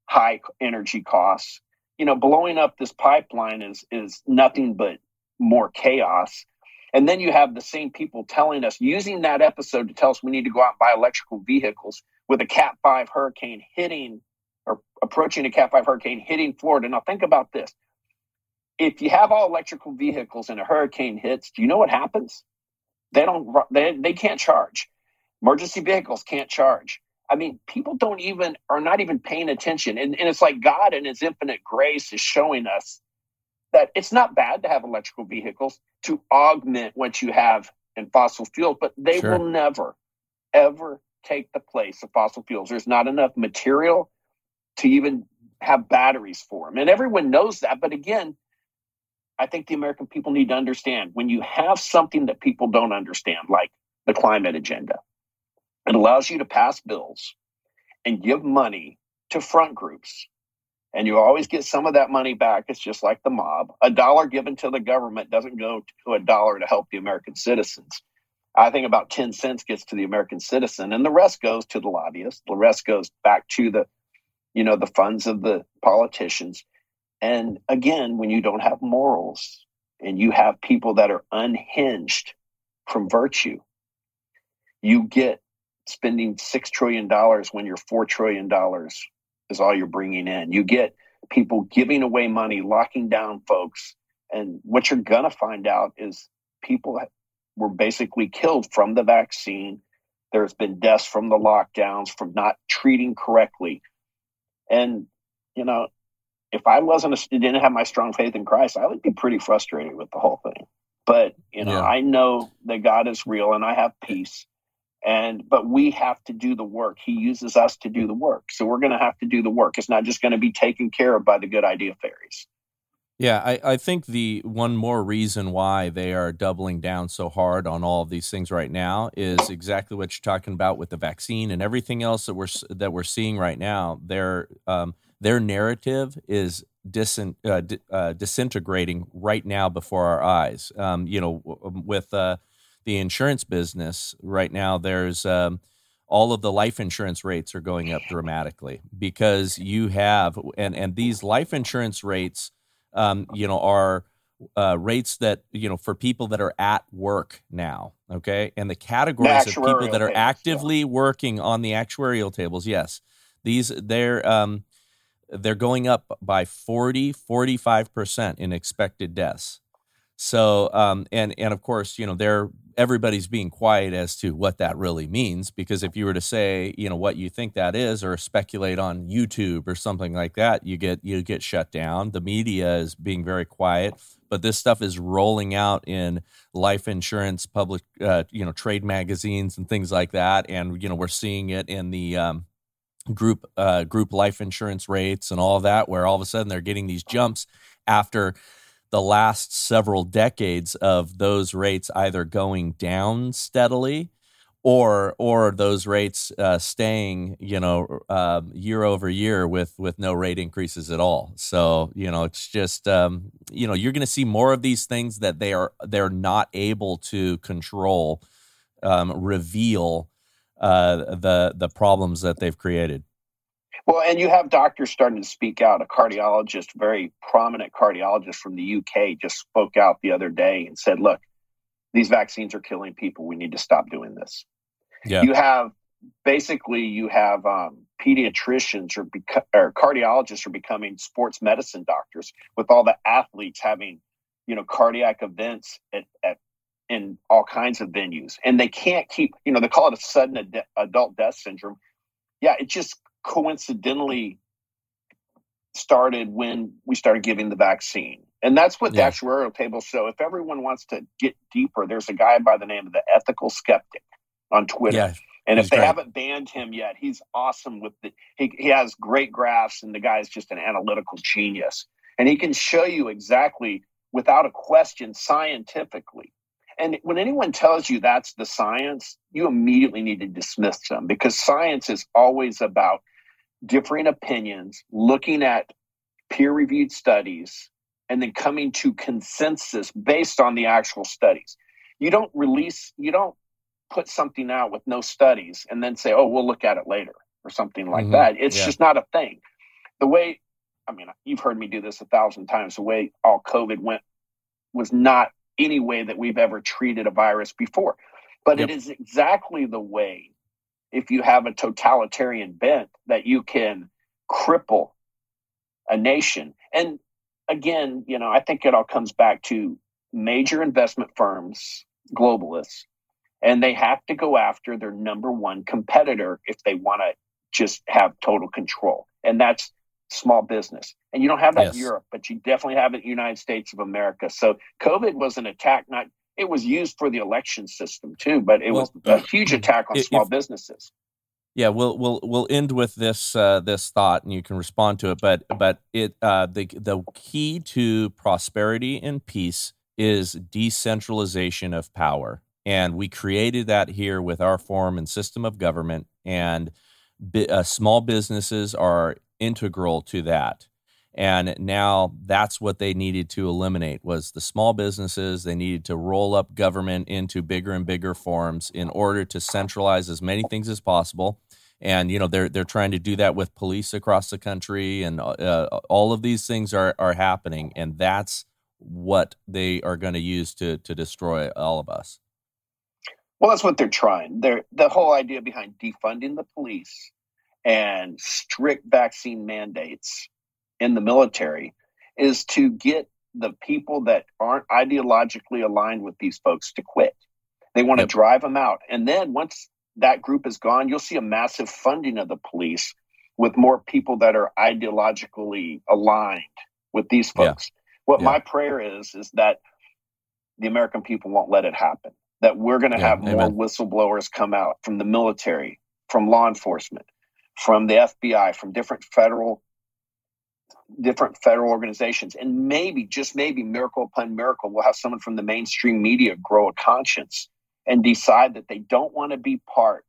high energy costs. You know, blowing up this pipeline is is nothing but more chaos. And then you have the same people telling us, using that episode to tell us we need to go out and buy electrical vehicles with a Cat 5 hurricane hitting or approaching a Cat 5 hurricane hitting Florida. Now, think about this. If you have all electrical vehicles and a hurricane hits, do you know what happens? They don't, they, they can't charge. Emergency vehicles can't charge. I mean, people don't even are not even paying attention. And, and it's like God in his infinite grace is showing us that it's not bad to have electrical vehicles to augment what you have in fossil fuels, but they sure. will never, ever take the place of fossil fuels. There's not enough material to even have batteries for them. And everyone knows that. But again, I think the American people need to understand when you have something that people don't understand, like the climate agenda, it allows you to pass bills and give money to front groups. And you always get some of that money back. It's just like the mob. A dollar given to the government doesn't go to a dollar to help the American citizens. I think about 10 cents gets to the American citizen, and the rest goes to the lobbyists. The rest goes back to the, you know, the funds of the politicians. And again, when you don't have morals and you have people that are unhinged from virtue, you get spending $6 trillion when your $4 trillion is all you're bringing in. You get people giving away money, locking down folks. And what you're to find out is people were basically killed from the vaccine. There's been deaths from the lockdowns, from not treating correctly. And, you know, if I wasn't, a, didn't have my strong faith in Christ, I would be pretty frustrated with the whole thing. But, you know, yeah. I know that God is real and I have peace and but we have to do the work. He uses us to do the work. So we're going to have to do the work. It's not just going to be taken care of by the good idea fairies. Yeah I, I think the one more reason why they are doubling down so hard on all of these things right now is exactly what you're talking about with the vaccine and everything else that we're that we're seeing right now. Their um, their narrative is disin, uh, uh, disintegrating right now before our eyes. Um, you know with uh, the insurance business right now, there's um, all of the life insurance rates are going up dramatically because you have and and these life insurance rates, um, you know, are uh, rates that you know for people that are at work now. Okay, and the categories the of people that are tables, actively yeah. working on the actuarial tables. Yes, these they're um, they're going up by 40 45% in expected deaths so um, and and of course you know they're everybody's being quiet as to what that really means because if you were to say you know what you think that is or speculate on YouTube or something like that you get you get shut down. The media is being very quiet but this stuff is rolling out in life insurance public uh, you know trade magazines and things like that. And you know we're seeing it in the um, group uh, group life insurance rates and all that, where all of a sudden they're getting these jumps after the last several decades of those rates either going down steadily or or those rates uh, staying you know uh, year over year with with no rate increases at all so you know it's just um, you know you're going to see more of these things that they are they're not able to control um, reveal uh, the the problems that they've created. Well, and you have doctors starting to speak out. A cardiologist, very prominent cardiologist from the UK, just spoke out the other day and said, "Look, these vaccines are killing people. We need to stop doing this." Yeah. You have basically you have um, pediatricians or, beca- or cardiologists are becoming sports medicine doctors with all the athletes having you know cardiac events at, at in all kinds of venues and they can't keep you know they call it a sudden ad- adult death syndrome yeah it just coincidentally started when we started giving the vaccine. And that's what yeah. the actuarial tables show. If everyone wants to get deeper there's a guy by the name of the ethical skeptic on twitter. Yeah, and if they great. haven't banned him yet he's awesome with the he, he has great graphs and the guy's just an analytical genius. And he can show you exactly without a question scientifically. And when anyone tells you that's the science, you immediately need to dismiss them because science is always about differing opinions, looking at peer reviewed studies, and then coming to consensus based on the actual studies. You don't release, you don't put something out with no studies and then say, oh, we'll look at it later or something like mm-hmm. that. It's yeah. just not a thing. The way, I mean, you've heard me do this a thousand times, the way all COVID went was not any way that we've ever treated a virus before. But yep. it is exactly the way, if you have a totalitarian bent, that you can cripple a nation. And again, you know, I think it all comes back to major investment firms, globalists, and they have to go after their number one competitor if they want to just have total control. And that's small business. And you don't have that yes. in Europe, but you definitely have it in the United States of America. So COVID was an attack, not it was used for the election system too, but it well, was a huge attack on if, small businesses. Yeah, we'll we'll we'll end with this uh, this thought, and you can respond to it. But but it uh, the the key to prosperity and peace is decentralization of power, and we created that here with our form and system of government. And uh, small businesses are integral to that and now that's what they needed to eliminate was the small businesses. They needed to roll up government into bigger and bigger forms in order to centralize as many things as possible. And you know they're they're trying to do that with police across the country. And uh, all of these things are are happening. And that's what they are going to use to to destroy all of us. Well that's what they're trying. They're the whole idea behind defunding the police and strict vaccine mandates in the military is to get the people that aren't ideologically aligned with these folks to quit. They want yep. to drive them out. And then once that group is gone, you'll see a massive funding of the police with more people that are ideologically aligned with these folks. Yeah. What yeah. my prayer is, is that the American people won't let it happen. That we're going to yeah, have amen. more whistleblowers come out from the military, from law enforcement, from the FBI, from different federal different federal organizations and maybe just maybe miracle upon miracle we'll have someone from the mainstream media grow a conscience and decide that they don't want to be part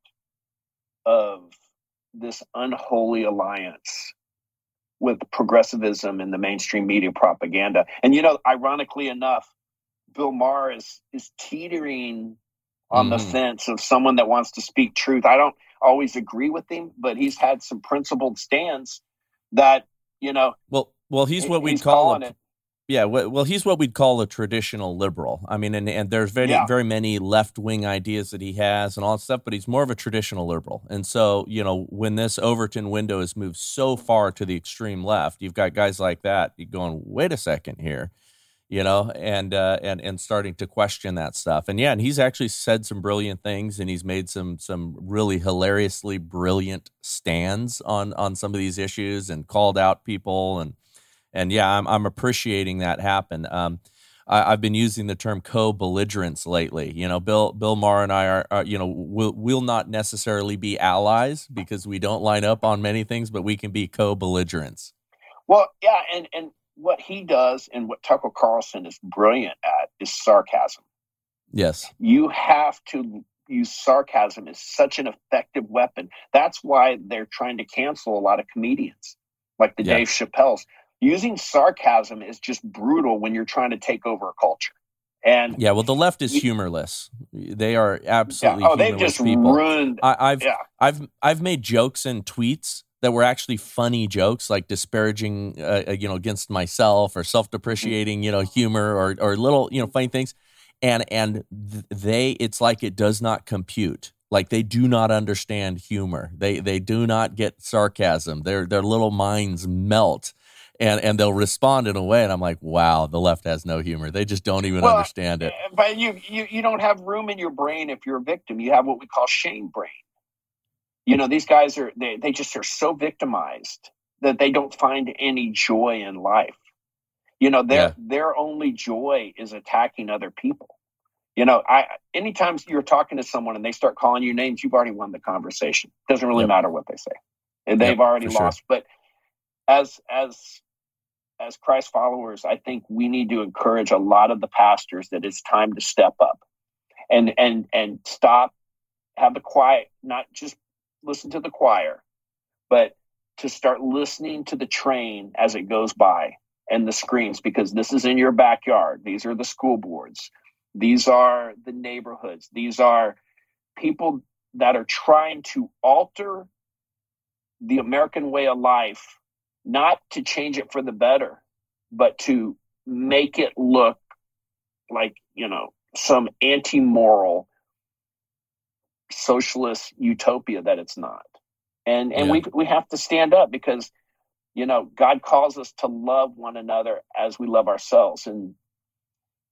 of this unholy alliance with progressivism and the mainstream media propaganda and you know ironically enough bill maher is is teetering on mm-hmm. the fence of someone that wants to speak truth. I don't always agree with him, but he's had some principled stands that you know. Well, well, he's what we'd call a, yeah, well, he's what we'd call a traditional liberal. I mean, and, and there's very yeah. very many left wing ideas that he has and all that stuff, but he's more of a traditional liberal. And so, you know, when this Overton window has moved so far to the extreme left, you've got guys like that going, wait a second here, you know, and uh, and and starting to question that stuff. And yeah, and he's actually said some brilliant things, and he's made some some really hilariously brilliant stands on on some of these issues, and called out people and and yeah, I'm I'm appreciating that happen. Um, I, have been using the term co-belligerence lately. You know, Bill Bill Maher and I are, are you know will will not necessarily be allies because we don't line up on many things, but we can be co-belligerents. Well, yeah, and and what he does and what Tucker Carlson is brilliant at is sarcasm. Yes, you have to use sarcasm as such an effective weapon. That's why they're trying to cancel a lot of comedians, like the yeah. Dave Chappelle's using sarcasm is just brutal when you're trying to take over a culture. And yeah, well, the left is humorless. They are absolutely. Yeah. Oh, they've just people. ruined. I, have yeah. I've I've made jokes and tweets that were actually funny jokes, like disparaging, uh, uh you know, against myself or self-depreciating, you know, humor or or little, you know, funny things, and and they, it's like it does not compute. Like they do not understand humor. They they do not get sarcasm. Their their little minds melt and and they'll respond in a way and i'm like wow the left has no humor they just don't even well, understand it but you, you you don't have room in your brain if you're a victim you have what we call shame brain you know these guys are they, they just are so victimized that they don't find any joy in life you know their yeah. their only joy is attacking other people you know i anytime you're talking to someone and they start calling you names you've already won the conversation doesn't really yep. matter what they say and they've yep, already lost sure. but as as as Christ followers, I think we need to encourage a lot of the pastors that it's time to step up and and and stop, have the quiet, not just listen to the choir, but to start listening to the train as it goes by and the screams because this is in your backyard. These are the school boards. These are the neighborhoods. These are people that are trying to alter the American way of life not to change it for the better, but to make it look like, you know, some anti moral socialist utopia that it's not. And and yeah. we we have to stand up because you know God calls us to love one another as we love ourselves and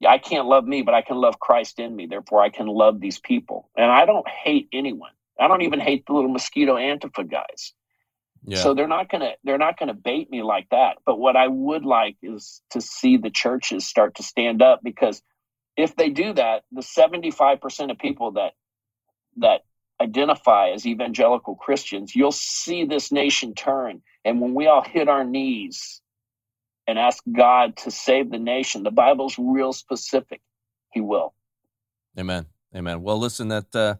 I can't love me but I can love Christ in me therefore I can love these people. And I don't hate anyone. I don't even hate the little mosquito antifa guys. Yeah. So they're not gonna they're not gonna bait me like that. But what I would like is to see the churches start to stand up because if they do that, the seventy five percent of people that that identify as evangelical Christians, you'll see this nation turn. And when we all hit our knees and ask God to save the nation, the Bible's real specific. He will. Amen. Amen. Well, listen, that uh,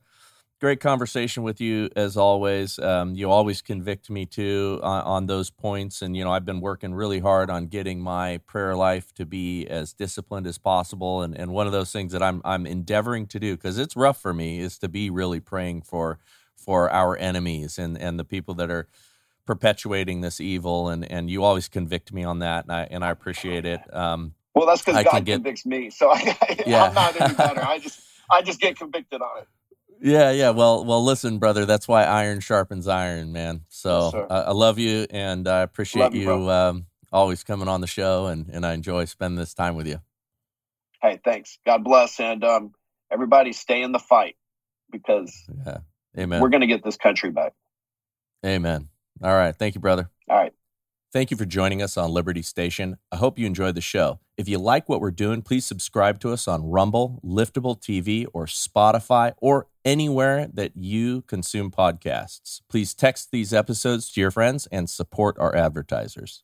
great conversation with you as always. Um, you always convict me too on, on, those points, and you know I've been working really hard on getting my prayer life to be as disciplined as possible. And and one of those things that I'm I'm endeavoring to do because it's rough for me is to be really praying for for our enemies and and the people that are perpetuating this evil. And and you always convict me on that, and I and I appreciate it. Um, well, that's because God get, convicts me, so I, yeah. I'm not any better. I just I just get convicted on it. Yeah, yeah. Well, well. Listen, brother. That's why iron sharpens iron, man. So yes, I, I, love you, and I appreciate love you, you um, always coming on the show, and and I enjoy spending this time with you. Hey, thanks. God bless, and um, everybody stay in the fight because yeah, amen. We're gonna get this country back. Amen. All right. Thank you, brother. All right. Thank you for joining us on Liberty Station. I hope you enjoyed the show. If you like what we're doing, please subscribe to us on Rumble, Liftable TV, or Spotify, or anywhere that you consume podcasts. Please text these episodes to your friends and support our advertisers.